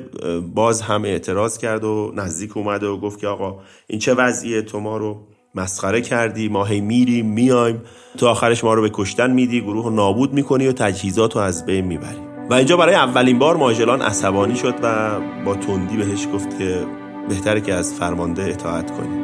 باز هم اعتراض کرد و نزدیک اومد و گفت که آقا این چه وضعیه؟ تو ما رو مسخره کردی ما هی میریم میایم. تو آخرش ما رو به کشتن میدی گروه رو نابود می‌کنی و تجهیزات رو از بین می‌بری. و اینجا برای اولین بار ماجلان عصبانی شد و با تندی بهش گفت که بهتره که از فرمانده اطاعت کنی.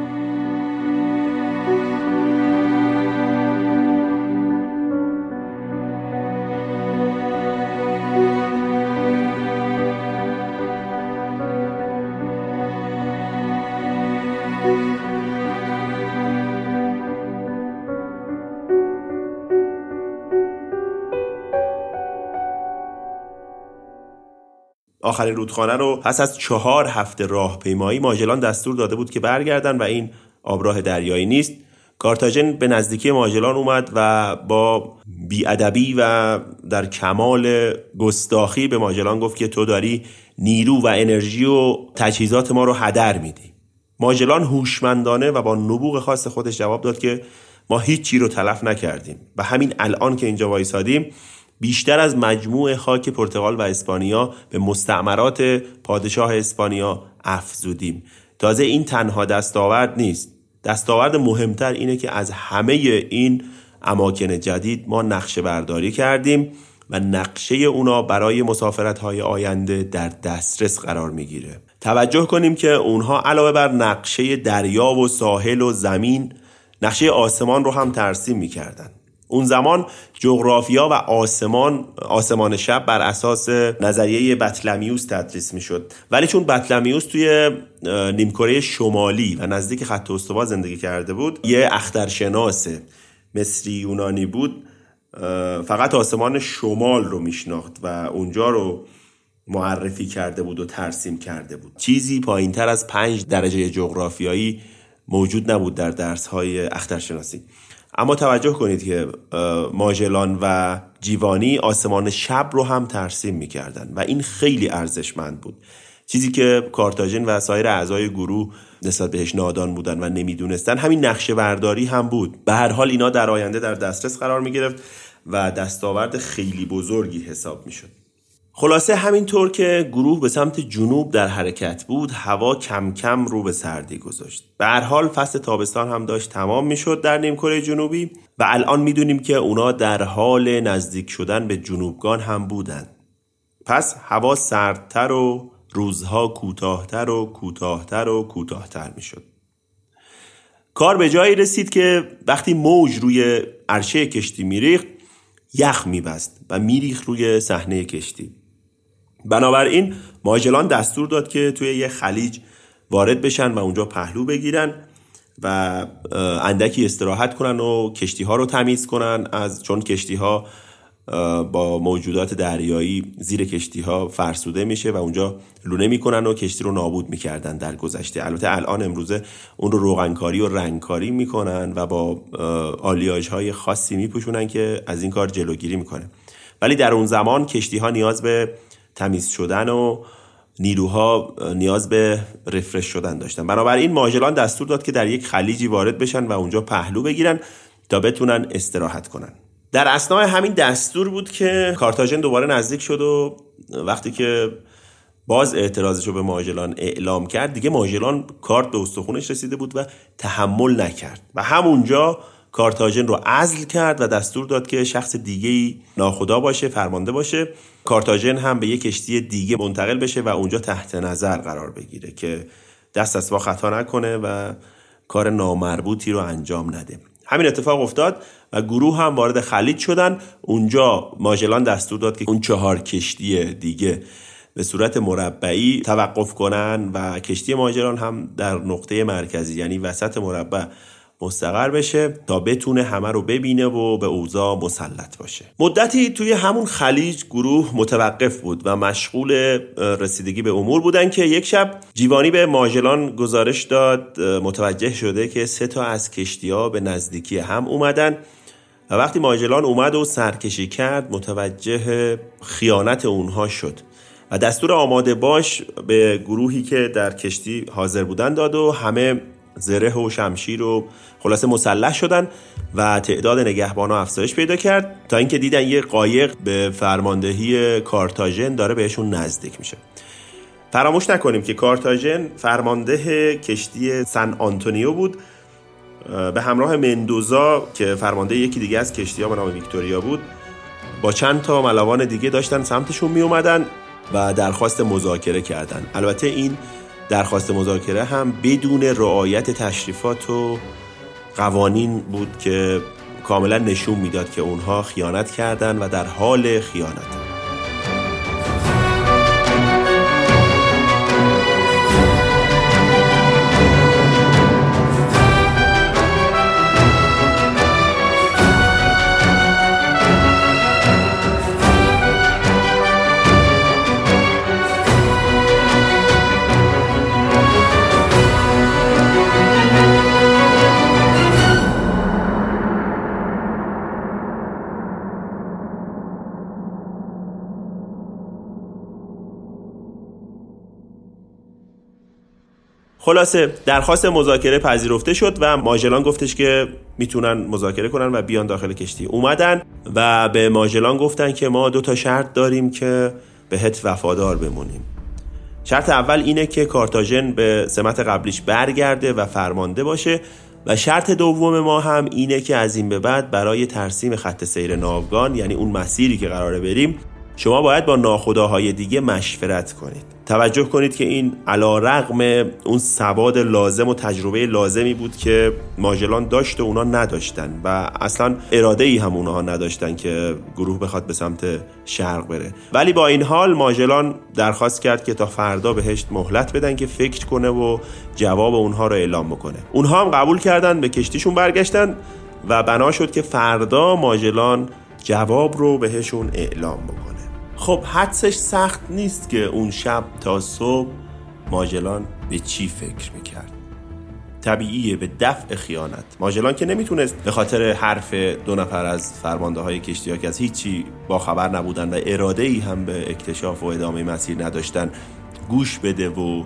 آخرین رودخانه رو پس از چهار هفته راهپیمایی ماجلان دستور داده بود که برگردن و این آبراه دریایی نیست. کارتاژن به نزدیکی ماجلان اومد و با بیادبی و در کمال گستاخی به ماجلان گفت که تو داری نیرو و انرژی و تجهیزات ما رو هدر میدی. ماجلان هوشمندانه و با نبوغ خاص خودش جواب داد که ما هیچی رو تلف نکردیم و همین الان که اینجا وایسادیم بیشتر از مجموع خاک پرتغال و اسپانیا به مستعمرات پادشاه اسپانیا افزودیم. تازه این تنها دستاورد نیست. دستاورد مهمتر اینه که از همه این اماکن جدید ما نقشه برداری کردیم و نقشه اونا برای مسافرت های آینده در دسترس قرار می‌گیره. توجه کنیم که اونها علاوه بر نقشه دریا و ساحل و زمین نقشه آسمان رو هم ترسیم می‌کردن. اون زمان جغرافیا و آسمان آسمان شب بر اساس نظریه بطلمیوس تدریس می‌شد. ولی چون بطلمیوس توی نیمکره شمالی و نزدیک خط استوا زندگی کرده بود یه اخترشناس مصری یونانی بود فقط آسمان شمال رو میشناخت و اونجا رو معرفی کرده بود و ترسیم کرده بود. چیزی پایین تر از پنج درجه جغرافیایی موجود نبود در درس های اخترشناسی. اما توجه کنید که ماژلان و جیوانی آسمان شب رو هم ترسیم می‌کردن و این خیلی ارزشمند بود. چیزی که کارتاژن و سایر اعضای گروه نسبت بهش نادان بودن و نمی‌دونستن همین نقشه برداری هم بود. به هر حال اینا در آینده در دسترس قرار می گرفت و دستاورد خیلی بزرگی حساب می شد خلاصه همینطور که گروه به سمت جنوب در حرکت بود هوا کم کم رو به سردی گذاشت. به هر حال فصل تابستان هم داشت تمام می‌شد در نیمکره جنوبی و الان می‌دونیم که اونا در حال نزدیک شدن به جنوبگان هم بودند. پس هوا سردتر و روزها کوتاهتر و کوتاهتر و کوتاهتر می‌شد. کار به جایی رسید که وقتی موج روی عرشه کشتی میریخت یخ میبست و میریخت روی صحنه کشتی. بنابراین ماجلان دستور داد که توی یه خلیج وارد بشن و اونجا پهلو بگیرن و اندکی استراحت کنن و کشتی ها رو تمیز کنن از چون کشتی ها با موجودات دریایی زیر کشتی ها فرسوده میشه و اونجا لونه می‌کنن و کشتی رو نابود می‌کردن در گذشته. البته الان امروزه اون رو روغنکاری و رنگکاری می‌کنن و با آلیاژ های خاصی میپوشونن که از این کار جلوگیری می‌کنه. ولی در اون زمان کشتی ها نیاز به تمیز شدن و نیروها نیاز به رفرش شدن داشتن. بنابراین ماجلان دستور داد که در یک خلیجی وارد بشن و اونجا پهلو بگیرن تا بتونن استراحت کنن. در اسنای همین دستور بود که کارتاژن دوباره نزدیک شد و وقتی که باز اعتراضش رو به ماجلان اعلام کرد دیگه ماجلان کارت به استخونش رسیده بود و تحمل نکرد. و همونجا کارتاژن رو عزل کرد و دستور داد که شخص دیگه ناخدا باشه فرمانده باشه. کارتاژن هم به یک کشتی دیگه منتقل بشه و اونجا تحت نظر قرار بگیره که دست از خطا نکنه و کار نامربوطی رو انجام نده. همین اتفاق افتاد و گروه هم وارد خلیج شدن. اونجا ماجلان دستور داد که اون چهار کشتی دیگه به صورت مربعی توقف کنن و کشتی ماجلان هم در نقطه مرکزی یعنی وسط مربع مستقر بشه تا بتونه همه رو ببینه و به اوضاع مسلط باشه. مدتی توی همون خلیج گروه متوقف بود و مشغول رسیدگی به امور بودن که یک شب جیوانی به ماجلان گزارش داد متوجه شده که سه تا از کشتی ها به نزدیکی هم اومدن و وقتی ماجلان اومد و سرکشی کرد متوجه خیانت اونها شد و دستور آماده باش به گروهی که در کشتی حاضر بودن داد و همه زره و شمشیر و خلاصه مسلح شدن و تعداد نگهبان افزایش پیدا کرد تا اینکه دیدن یه قایق به فرماندهی کارتاژن داره بهشون نزدیک میشه. فراموش نکنیم که کارتاژن فرمانده کشتی سن آنتونیو بود. به همراه مندوزا که فرمانده یکی دیگه از کشتی ها به نام ویکتوریا بود با چند تا ملوان دیگه داشتن سمتشون می اومدن و درخواست مذاکره کردن. البته این درخواست مذاکره هم بدون رعایت تشریفات و قوانین بود که کاملا نشون می‌داد که اونها خیانت کردند و در حال خیانت. خلاصه درخواست مذاکره پذیرفته شد و ماژلان گفتش که می‌تونن مذاکره کنن و بیان داخل کشتی. اومدن و به ماژلان گفتن که ما دو تا شرط داریم که بهت وفادار بمونیم. شرط اول اینه که کارتاژن به سمت قبلیش برگرده و فرمانده باشه و شرط دوم ما هم اینه که از این به بعد برای ترسیم خط سیر ناوگان یعنی اون مسیری که قراره بریم شما باید با ناخداهای دیگه مشورت کنید. توجه کنید که این علا رقم اون سواد لازم و تجربه لازمی بود که ماجلان داشت و اونا نداشتن و اصلا اراده ای هم اونها نداشتن که گروه بخواد به سمت شرق بره. ولی با این حال ماجلان درخواست کرد که تا فردا بهش مهلت بدن که فکر کنه و جواب اونها رو اعلام بکنه. اونها هم قبول کردن به کشتیشون برگشتن و بنا شد که فردا ماجلان جواب رو بهشون اعلام بکنه. خب حدسش سخت نیست که اون شب تا صبح ماجلان به چی فکر می‌کرد؟ طبیعیه به دفع خیانت. ماجلان که نمی‌تونست به خاطر حرف دو نفر از فرمانده های کشتی ها که از هیچی با خبر نبودن و اراده ای هم به اکتشاف و ادامه مسیر نداشتن گوش بده و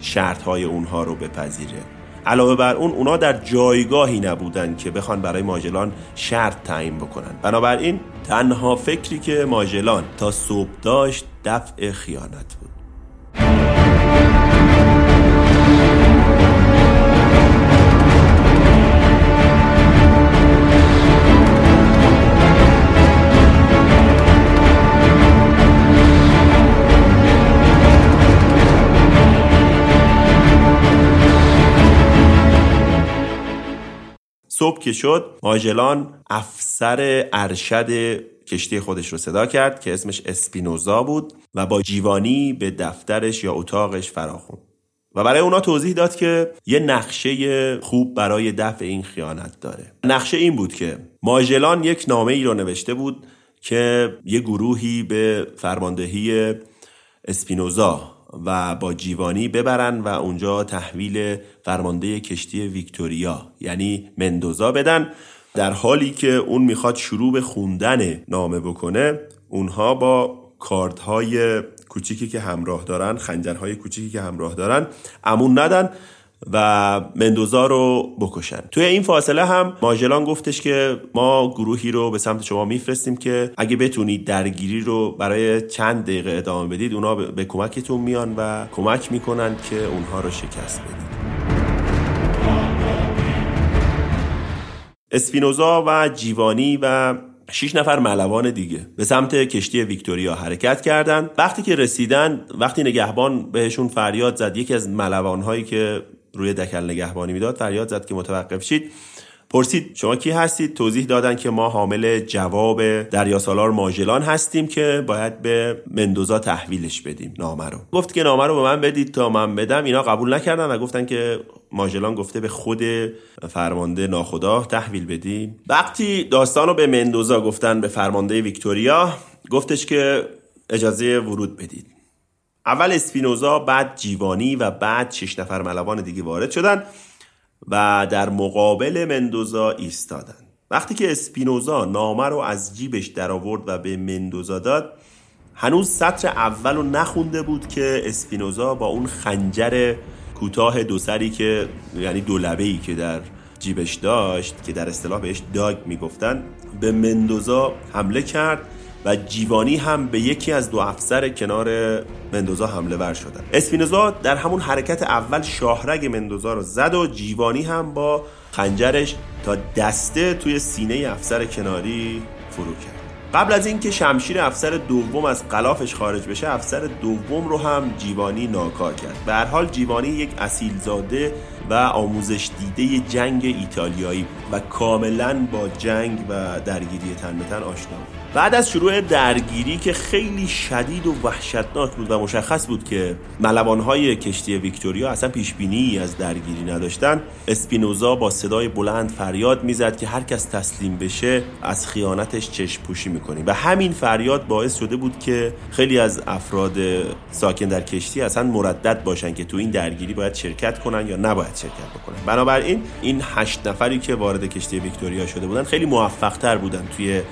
شرط های اونها رو بپذیره. علاوه بر اون اونا در جایگاهی نبودن که بخوان برای ماجلان شرط تعیین بکنن. بنابراین تنها فکری که ماجلان تا صبح داشت دفع خیانت بود. صبح که شد ماجلان افسر ارشد کشتی خودش رو صدا کرد که اسمش اسپینوزا بود و با جیوانی به دفترش یا اتاقش فراخوند. و برای اونا توضیح داد که یه نقشه خوب برای دفع این خیانت داره. نقشه این بود که ماجلان یک نامه ای رو نوشته بود که یه گروهی به فرماندهی اسپینوزا و با جیوانی ببرن و اونجا تحویل فرمانده کشتی ویکتوریا یعنی مندوزا بدن. در حالی که اون می‌خواد شروع به خوندن نامه بکنه اونها با کاردهای کوچیکی که همراه دارن خنجرهای کوچیکی که همراه دارن امون ندن. و مندوزا رو بکشن. توی این فاصله هم ماجلان گفتش که ما گروهی رو به سمت شما میفرستیم که اگه بتونید درگیری رو برای چند دقیقه ادامه بدید اونا به کمکتون میان و کمک می‌کنن که اونها رو شکست بدید. اسپینوزا و جیوانی و شیش نفر ملوان دیگه به سمت کشتی ویکتوریا حرکت کردند وقتی که رسیدن وقتی نگهبان بهشون فریاد زد یکی از ملوان هایی که روی دکل نگهبانی می‌داد فریاد زد که متوقف شید. پرسید شما کی هستید؟ توضیح دادن که ما حامل جواب دریا سالار ماژلان هستیم که باید به مندوزا تحویلش بدیم نامه رو. گفت که نامه رو به من بدید تا من بدم اینا قبول نکردن و گفتن که ماژلان گفته به خود فرمانده ناخدا تحویل بدیم وقتی داستان رو به مندوزا گفتن به فرمانده ویکتوریا گفتش که اجازه ورود بدید. اول اسپینوزا بعد جیوانی و بعد شش نفر ملوان دیگه وارد شدن و در مقابل مندوزا ایستادن. وقتی که اسپینوزا نامه رو از جیبش در آورد و به مندوزا داد هنوز سطر اول رو نخونده بود که اسپینوزا با اون خنجر کوتاه دو سری که یعنی دو ای که در جیبش داشت که در اصطلاح بهش داگ می‌گفتن به مندوزا حمله کرد. و جیوانی هم به یکی از دو افسر کنار مندوزا حمله ور شدن. اسپینوزا در همون حرکت اول شاهرگ مندوزا رو زد و جیوانی هم با خنجرش تا دسته توی سینه افسر کناری فرو کرد. قبل از اینکه شمشیر افسر دوم از قلافش خارج بشه افسر دوم رو هم جیوانی ناکار کرد. به هر حال جیوانی یک اصیلزاده و آموزش دیده جنگ ایتالیایی و کاملا با جنگ و درگیری تن به تن آشنا بود. بعد از شروع درگیری که خیلی شدید و وحشتناک بود و مشخص بود که ملوانهای کشتی ویکتوریا اصلا پیشبینی از درگیری نداشتن اسپینوزا با صدای بلند فریاد می‌زد که هر کس تسلیم بشه از خیانتش چشم پوشی می‌کنیم و همین فریاد باعث شده بود که خیلی از افراد ساکن در کشتی اصلا مردد باشن که تو این درگیری باید شرکت کنن یا نباید شرکت بکنن. بنابراین این هشت نفری که وارد کشتی ویکتوریا شده بودن خیلی موفق تر بودن توی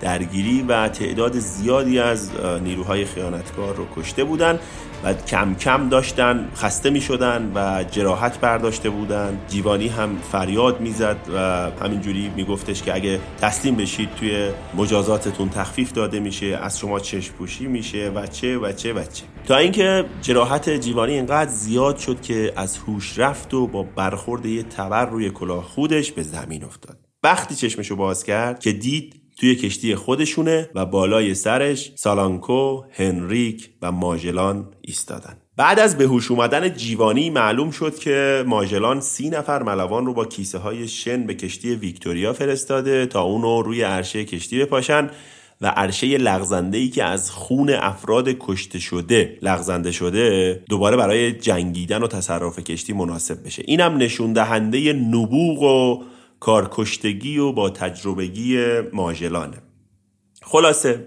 درگیری و تعداد زیادی از نیروهای خیانتکار رو کشته بودند و کم کم داشتن خسته می شدن و جراحت برداشته بودن. جیوانی هم فریاد می‌زد و همینجوری میگفتش که اگه تسلیم بشید توی مجازاتتون تخفیف داده میشه از شما چشم پوشی میشه و چه و چه و چه. تا اینکه جراحت جیوانی اینقدر زیاد شد که از هوش رفت و با برخورد یه تبر روی کلاه خودش به زمین افتاد. وقتی چشمشو باز کرد که دید توی کشتی خودشونه و بالای سرش سالانکو، هنریک و ماژلان ایستادن. بعد از بهوش اومدن جیوانی معلوم شد که ماژلان سی نفر ملوان رو با کیسه های شن به کشتی ویکتوریا فرستاده تا اونو روی عرشه کشتی بپاشن و عرشه لغزنده ای که از خون افراد کشته شده لغزنده شده دوباره برای جنگیدن و تصرف کشتی مناسب بشه اینم نشون دهنده نبوغ و کارکشتگی و با تجربگی ماژلانه خلاصه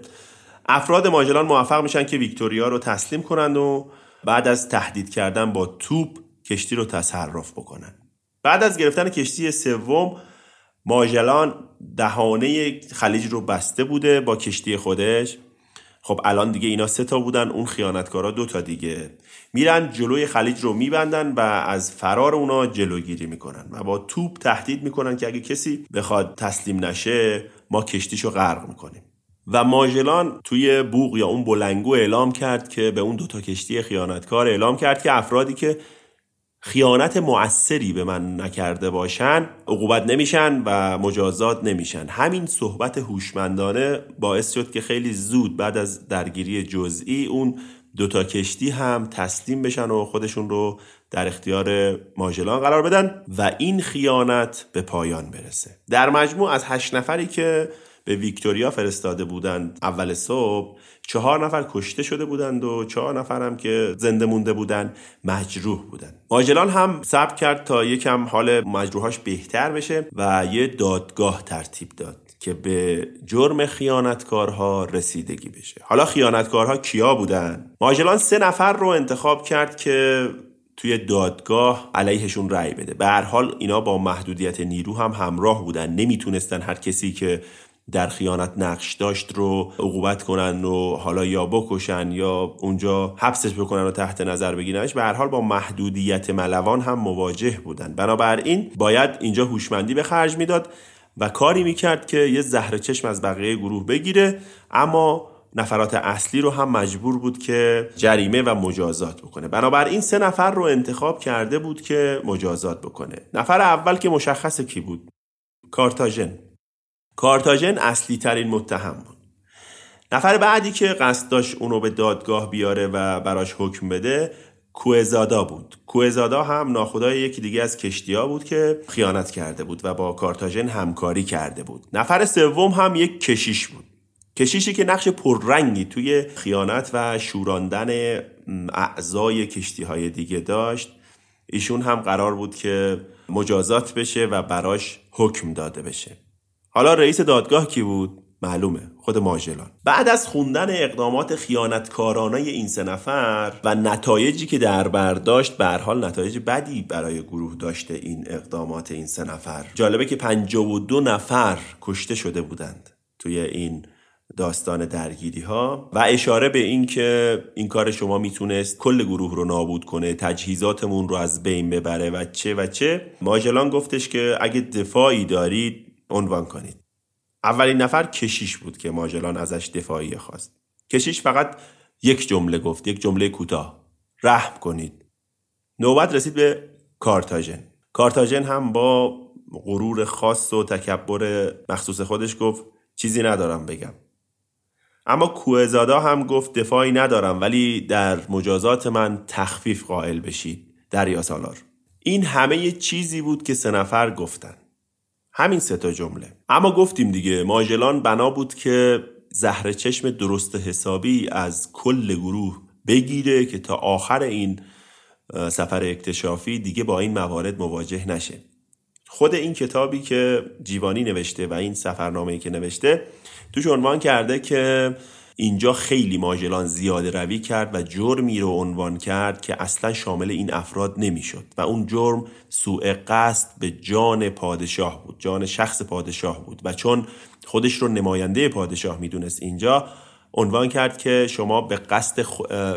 افراد ماژلان موفق میشن که ویکتوریا رو تسلیم کنند و بعد از تهدید کردن با توپ کشتی رو تصرف بکنن. بعد از گرفتن کشتی سوم ماژلان دهانه خلیج رو بسته بوده با کشتی خودش. خب الان دیگه اینا سه تا بودن اون خیانتکارا دو تا دیگه. میرن جلوی خلیج رو میبندن و از فرار اونا جلوگیری می‌کنن و با توپ تهدید می‌کنن که اگه کسی بخواد تسلیم نشه ما کشتیشو غرق می‌کنیم. و ماژلان توی بوغ یا اون بلنگو اعلام کرد که به اون دوتا کشتی خیانتکار اعلام کرد که افرادی که خیانت مؤثری به من نکرده باشن عقوبت نمیشن و مجازات نمیشن. همین صحبت هوشمندانه باعث شد که خیلی زود بعد از درگیری جزئی اون دوتا کشتی هم تسلیم بشن و خودشون رو در اختیار ماژلان قرار بدن و این خیانت به پایان برسه. در مجموع از هشت نفری که به ویکتوریا فرستاده بودند اول صبح. چهار نفر کشته شده بودند و چهار نفر هم که زنده مونده بودند مجروح بودند. ماجلان هم صبر کرد تا یکم حال مجروحاش بهتر بشه و یه دادگاه ترتیب داد که به جرم خیانتکارها رسیدگی بشه. حالا خیانتکارها کیا بودن؟ ماجلان سه نفر رو انتخاب کرد که توی دادگاه علیهشون رأی بده. به هر حال اینا با محدودیت نیرو هم همراه بودن. نمی‌تونستن هر کسی که در خیانت نقش داشت رو عقوبت کنن و حالا یا بکشن یا اونجا حبسش بکنن و تحت نظر بگیرنش به هر حال با محدودیت ملوان هم مواجه بودن. بنابراین باید اینجا هوشمندی به خرج می‌داد و کاری می‌کرد که یه زهر چشم از بقیه گروه بگیره اما نفرات اصلی رو هم مجبور بود که جریمه و مجازات بکنه. بنابراین سه نفر رو انتخاب کرده بود که مجازات بکنه. نفر اول که مشخص کی بود؟ کارتاژن. کارتاژن اصلی ترین متهم بود. نفر بعدی که قصد داشت اونو به دادگاه بیاره و براش حکم بده کوهزادا بود. کوهزادا هم ناخدای یکی دیگه از کشتیا بود که خیانت کرده بود و با کارتاژن همکاری کرده بود. نفر سوم هم یک کشیش بود. کشیشی که نقش پررنگی توی خیانت و شوراندن اعضای کشتی های دیگه داشت. ایشون هم قرار بود که مجازات بشه و براش حکم داده بشه. حالا رئیس دادگاه کی بود؟ معلومه خود ماژلان. بعد از خوندن اقدامات خیانتکارانه این سه نفر و نتایجی که در برداشت به حال نتایج بدی برای گروه داشته این اقدامات این سه نفر. جالبه که 52 نفر کشته شده بودند توی این داستان درگیری ها و اشاره به این که این کار شما می‌تونست کل گروه رو نابود کنه تجهیزاتمون رو از بین ببره و چه و چه. ماجلان گفتش که اگه دفاعی دارید عنوان کنید. اولین نفر کشیش بود که ماجلان ازش دفاعی خواست. کشیش فقط یک جمله گفت یک جمله کوتاه. رحم کنید. نوبت رسید به کارتاژن. کارتاژن هم با غرور خاص و تکبر مخصوص خودش گفت چیزی ندارم بگم. اما کوهزادا هم گفت دفاعی ندارم ولی در مجازات من تخفیف قائل بشید دریا سالار. این همه چیزی بود که سه نفر گفتن. همین سه تا جمله. اما گفتیم دیگه ماژلان بنا بود که زهر چشم درست حسابی از کل گروه بگیره که تا آخر این سفر اکتشافی دیگه با این موارد مواجه نشه. خود این کتابی که جیوانی نوشته و این سفرنامه که نوشته توش عنوان کرده که اینجا خیلی ماژلان زیاده روی کرد و جرمی رو عنوان کرد که اصلا شامل این افراد نمی‌شد و اون جرم سوء قصد به جان پادشاه بود جان شخص پادشاه بود و چون خودش رو نماینده پادشاه می‌دونست اینجا عنوان کرد که شما به قصد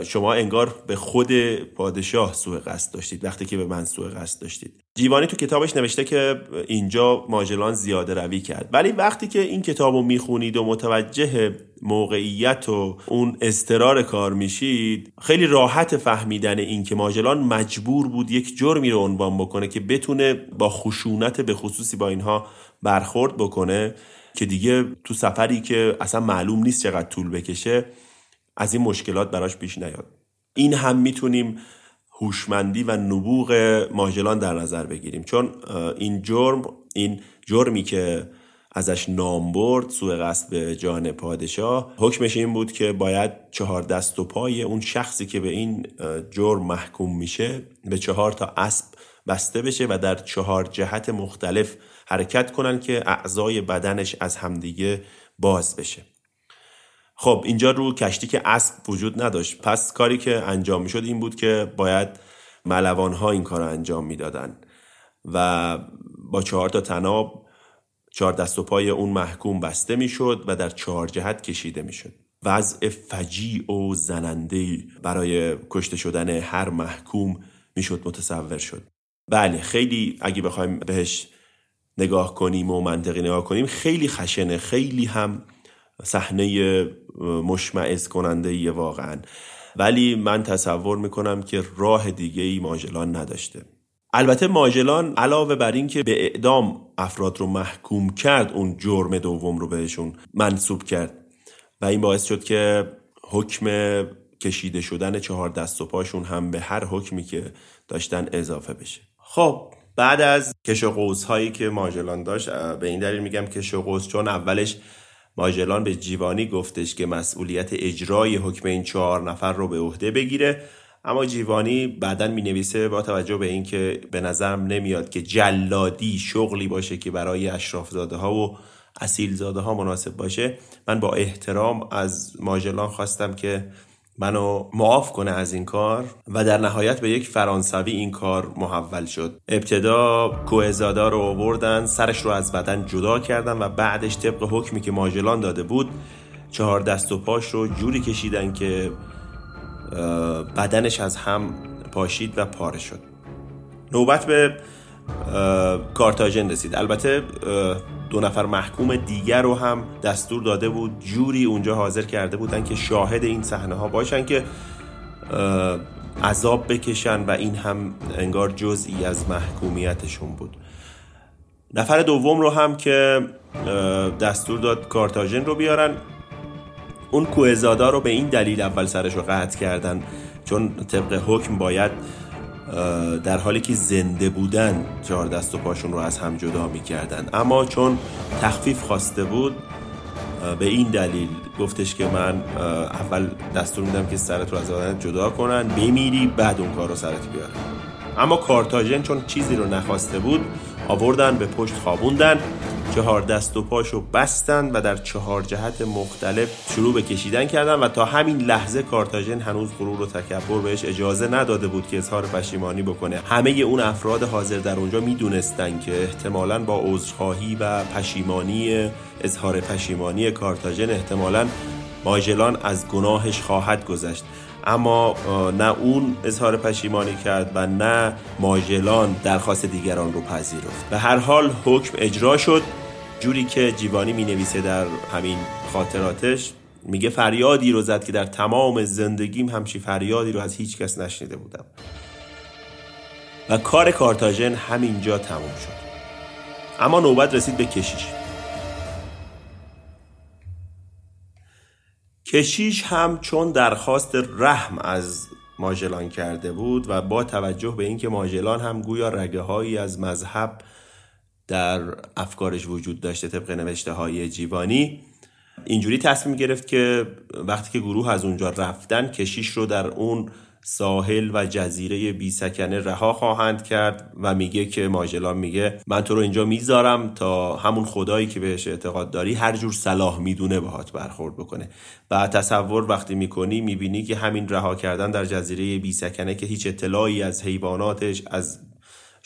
شما انگار به خود پادشاه سوء قصد داشتید وقتی که به من سوء قصد داشتید. جیوانی تو کتابش نوشته که اینجا ماجلان زیاده روی کرد. ولی وقتی که این کتاب رو می‌خونید و متوجه موقعیت و اون استرار کار میشید خیلی راحت فهمیدن این که ماجلان مجبور بود یک جرمی رو عنوان بکنه که بتونه با خشونت به خصوصی با اینها برخورد بکنه. که دیگه تو سفری که اصلا معلوم نیست چقدر طول بکشه از این مشکلات براش پیش نیاد. این هم می‌تونیم هوشمندی و نبوغ ماجلان در نظر بگیریم. چون این جرم این جرمی که ازش نام برد سوء قصد به جان پادشاه حکمش این بود که باید چهار دست و پای اون شخصی که به این جرم محکوم میشه به چهار تا اسب بسته بشه و در چهار جهت مختلف حرکت کنن که اعضای بدنش از همدیگه باز بشه. خب اینجا رو کشتی که اسب وجود نداشت. پس کاری که انجام می‌شد این بود که باید ملوان ها این کار رو انجام می‌دادن و با چهار تا تناب چهار دست و پای اون محکوم بسته می‌شد و در چهار جهت کشیده می‌شد. وضع فجیع و زننده برای کشته شدن هر محکوم می‌شد متصور شد. بله خیلی اگه بخوایم بهش نگاه کنیم و منطقی نگاه کنیم خیلی خشنه خیلی هم صحنه مشمعز کننده ای واقعا. ولی من تصور می‌کنم که راه دیگه ای ماجلان نداشته. البته ماجلان علاوه بر این که به اعدام افراد رو محکوم کرد اون جرم دوم رو بهشون منصوب کرد. و این باعث شد که حکم کشیده شدن چهار دست و پاشون هم به هر حکمی که داشتن اضافه بشه. خب بعد از کش و هایی که ماجلان داشت به این دلیل میگم کش قوس چون اولش ماجلان به جیوانی گفتش که مسئولیت اجرای حکم این چهار نفر رو به عهده بگیره. اما جیوانی بعدا می نویسه با توجه به اینکه به نظرم نمیاد که جلادی شغلی باشه که برای اشرافزاده ها و اصیل زاده ها مناسب باشه من با احترام از ماجلان خواستم که منو معاف کنه از این کار و در نهایت به یک فرانسوی این کار محول شد. ابتدا کوهزادا رو آوردن سرش رو از بدن جدا کردن و بعدش طبق حکمی که ماجلان داده بود چهار دست و پاش رو جوری کشیدن که بدنش از هم پاشید و پاره شد. نوبت به کارتاژن رسید. البته دو نفر محکوم دیگر رو هم دستور داده بود جوری اونجا حاضر کرده بودن که شاهد این صحنه ها باشن که عذاب بکشن و این هم انگار جزئی از محکومیتشون بود. نفر دوم رو هم که دستور داد کارتاژن رو بیارن اون کوهزادا رو به این دلیل اول سرش رو قطع کردن چون طبق حکم باید در حالی که زنده بودن چهار دست و پاشون رو از هم جدا می‌کردن. اما چون تخفیف خواسته بود به این دلیل گفتش که من اول دستور میدم که سرت رو از آدم جدا کنن بمیری بعد اون کار رو سرت بیارن. اما کارتاژن چون چیزی رو نخواسته بود آوردن به پشت خوابوندن. چهار دست و پاشو بستن و در چهار جهت مختلف شروع به کشیدن کردن و تا همین لحظه کارتاژن هنوز غرور و تکبر بهش اجازه نداده بود که اظهار پشیمانی بکنه. همه اون افراد حاضر در اونجا می‌دونستن که احتمالا با عذرخواهی و پشیمانی اظهار پشیمانی کارتاژن احتمالا ماژلان از گناهش خواهد گذشت. اما نه اون اظهار پشیمانی کرد و نه ماژلان درخواست دیگران رو پذیرفت. به هر حال حکم اجرا شد. جوری که جیوانی می نویسه در همین خاطراتش میگه فریادی رو زد که در تمام زندگیم همچی فریادی رو از هیچ کس نشنیده بودم. و کار کارتاژن همینجا تموم شد. اما نوبت رسید به کشیش. کشیش هم چون درخواست رحم از ماژلان کرده بود و با توجه به اینکه ماژلان هم گویا رگه هایی از مذهب در افکارش وجود داشته طبق نوشته های جیوانی. اینجوری تصمیم گرفت که وقتی که گروه از اونجا رفتن کشیش رو در اون ساحل و جزیره بی سکنه رها خواهند کرد و میگه که ماجلان میگه من تو رو اینجا می‌ذارم تا همون خدایی که بهش اعتقاد داری هر جور صلاح می‌دونه باهات برخورد بکنه. و تصور وقتی می‌کنی می‌بینی که همین رها کردن در جزیره بی سکنه که هیچ اطلاعی از حیواناتش از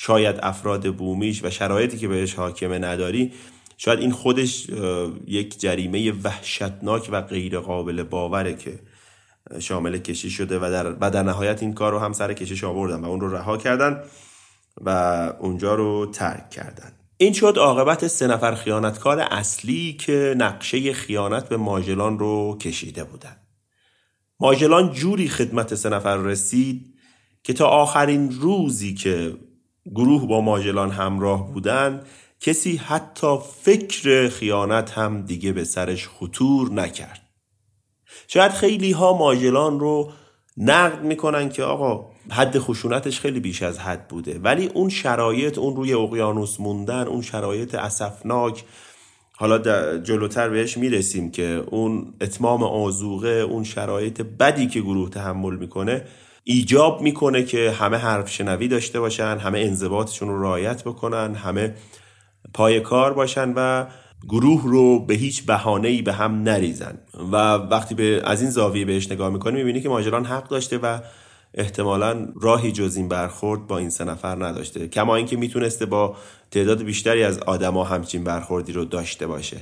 شاید افراد بومیش و شرایطی که بهش حاکمه نداری شاید این خودش یک جریمه وحشتناک و غیر قابل باوره که شامل کشی شده و در, و در نهایت این کار رو هم سر کشش آوردن و اون رو رها کردن و اونجا رو ترک کردن. این شد عاقبت سه نفر خیانتکار اصلی که نقشه خیانت به ماجلان رو کشیده بودن. ماجلان جوری خدمت سه نفر رسید که تا آخرین روزی که گروه با ماجلان همراه بودن کسی حتی فکر خیانت هم دیگه به سرش خطور نکرد. شاید خیلی ها ماجلان رو نقد می‌کنن که آقا حد خشونتش خیلی بیش از حد بوده. ولی اون شرایط اون روی اقیانوس موندن اون شرایط اسفناک حالا جلوتر بهش می‌رسیم که اون اتمام آزوغه اون شرایط بدی که گروه تحمل می‌کنه ایجاب می‌کنه که همه حرف شنوی داشته باشن همه انضباطشون رو رعایت بکنن همه پای کار باشن و گروه رو به هیچ بهانه‌ای به هم نریزن. و وقتی به از این زاویه بهش نگاه می‌کنی می‌بینی که ماجران حق داشته و احتمالا راهی جز این برخورد با این سه نفر نداشته. کما اینکه می‌تونسته با تعداد بیشتری از آدما همچین برخوردی رو داشته باشه.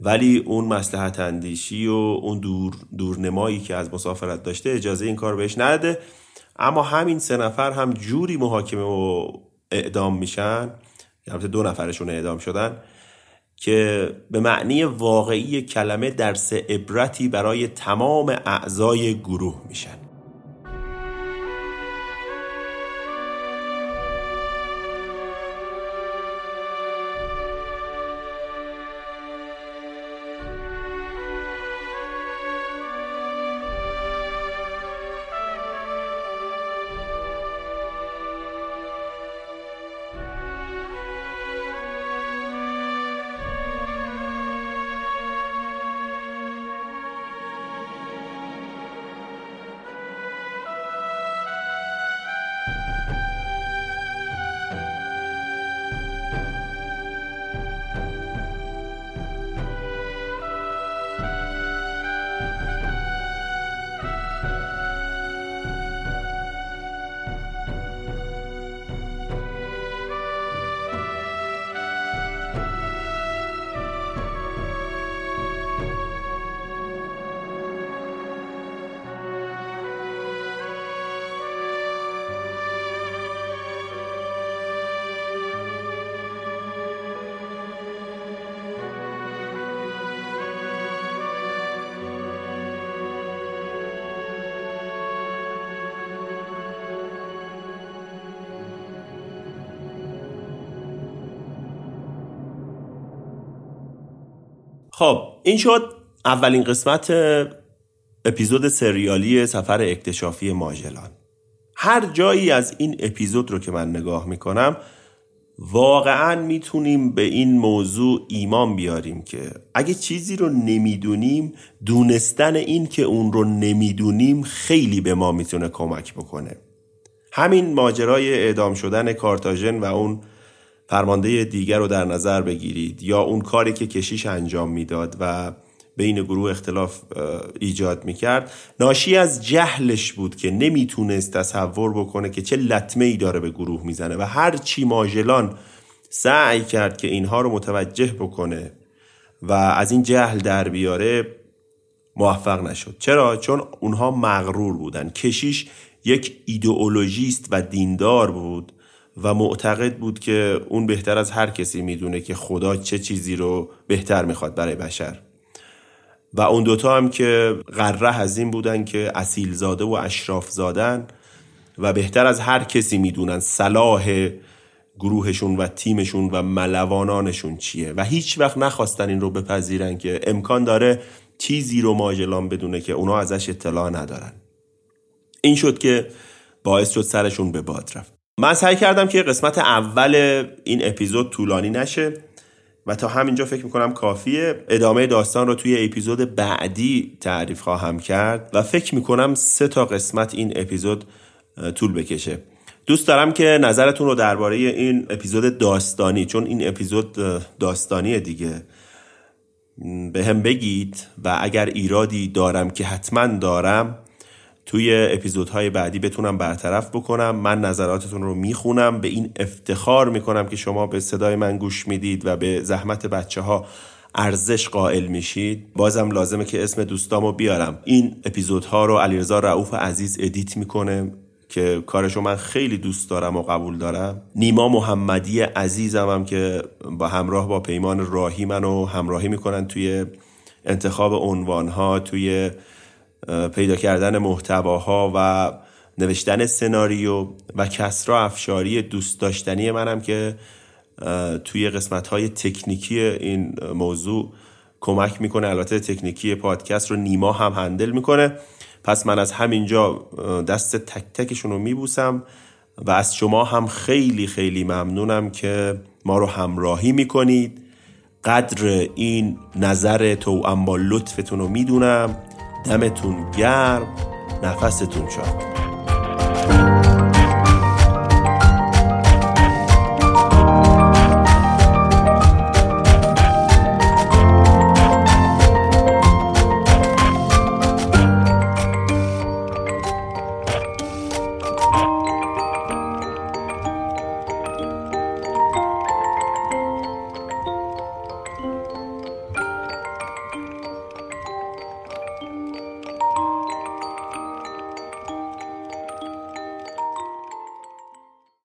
ولی اون مسلحت اندیشی و اون دور دورنمایی که از مسافرت داشته اجازه این کار بهش نده اما همین سه نفر هم جوری محاکمه و اعدام میشن البته دو نفرشون اعدام شدن که به معنی واقعی کلمه درس عبرتی برای تمام اعضای گروه میشن. خب این شد اولین قسمت اپیزود سریالی سفر اکتشافی ماجلان هر جایی از این اپیزود رو که من نگاه می‌کنم واقعا می‌تونیم به این موضوع ایمان بیاریم که اگه چیزی رو نمی‌دونیم دونستن این که اون رو نمی‌دونیم خیلی به ما می‌تونه کمک بکنه. همین ماجرای اعدام شدن کارتاژن و اون فرمانده دیگر رو در نظر بگیرید یا اون کاری که کشیش انجام می‌داد و بین گروه اختلاف ایجاد می‌کرد. ناشی از جهلش بود که نمی‌تونست تصور بکنه که چه لطمه ای داره به گروه می‌زنه و هر چی ماژلان سعی کرد که اینها رو متوجه بکنه و از این جهل در بیاره موفق نشد. چرا؟ چون اونها مغرور بودن. کشیش یک ایدئولوژیست و دیندار بود. و معتقد بود که اون بهتر از هر کسی می‌دونه که خدا چه چیزی رو بهتر می‌خواد برای بشر. و اون دوتا هم که قره از این بودن که اصیل زاده و اشراف زادن و بهتر از هر کسی می‌دونن صلاح گروهشون و تیمشون و ملوانانشون چیه. و هیچ وقت نخواستن این رو بپذیرن که امکان داره چیزی رو ماجلان بدونه که اونا ازش اطلاع ندارن. این شد که باعث شد سرشون به باد رفت. من سعی کردم که قسمت اول این اپیزود طولانی نشه و تا همینجا فکر می‌کنم کافیه. ادامه داستان رو توی اپیزود بعدی تعریف خواهم کرد و فکر می‌کنم سه تا قسمت این اپیزود طول بکشه. دوست دارم که نظرتون رو درباره این اپیزود داستانی چون این اپیزود داستانی دیگه به هم بگید و اگر ایرادی دارم که حتما دارم توی اپیزودهای بعدی بتونم برطرف بکنم. من نظراتتون رو می‌خونم. به این افتخار می‌کنم که شما به صدای من گوش می‌دید و به زحمت بچه ها ارزش قائل میشید. بازم لازمه که اسم دوستامو بیارم. این اپیزودها رو علیرضا رعوف عزیز ادیت می‌کنه که کارشو من خیلی دوست دارم و قبول دارم. نیما محمدی عزیزم هم که با همراه با پیمان راهی منو همراهی می‌کنن توی انتخاب عنوانها توی پیدا کردن محتواها و نوشتن سناریو و کسرا افشاری دوست داشتنی منم که توی قسمت های تکنیکی این موضوع کمک می‌کنه. البته تکنیکی پادکست رو نیما هم هندل می‌کنه. پس من از همینجا دست تک تکشون رو میبوسم و از شما هم خیلی خیلی ممنونم که ما رو همراهی می‌کنید. قدر این نظر تو با لطفتون رو می‌دونم. دمتون گرم نفستون شاد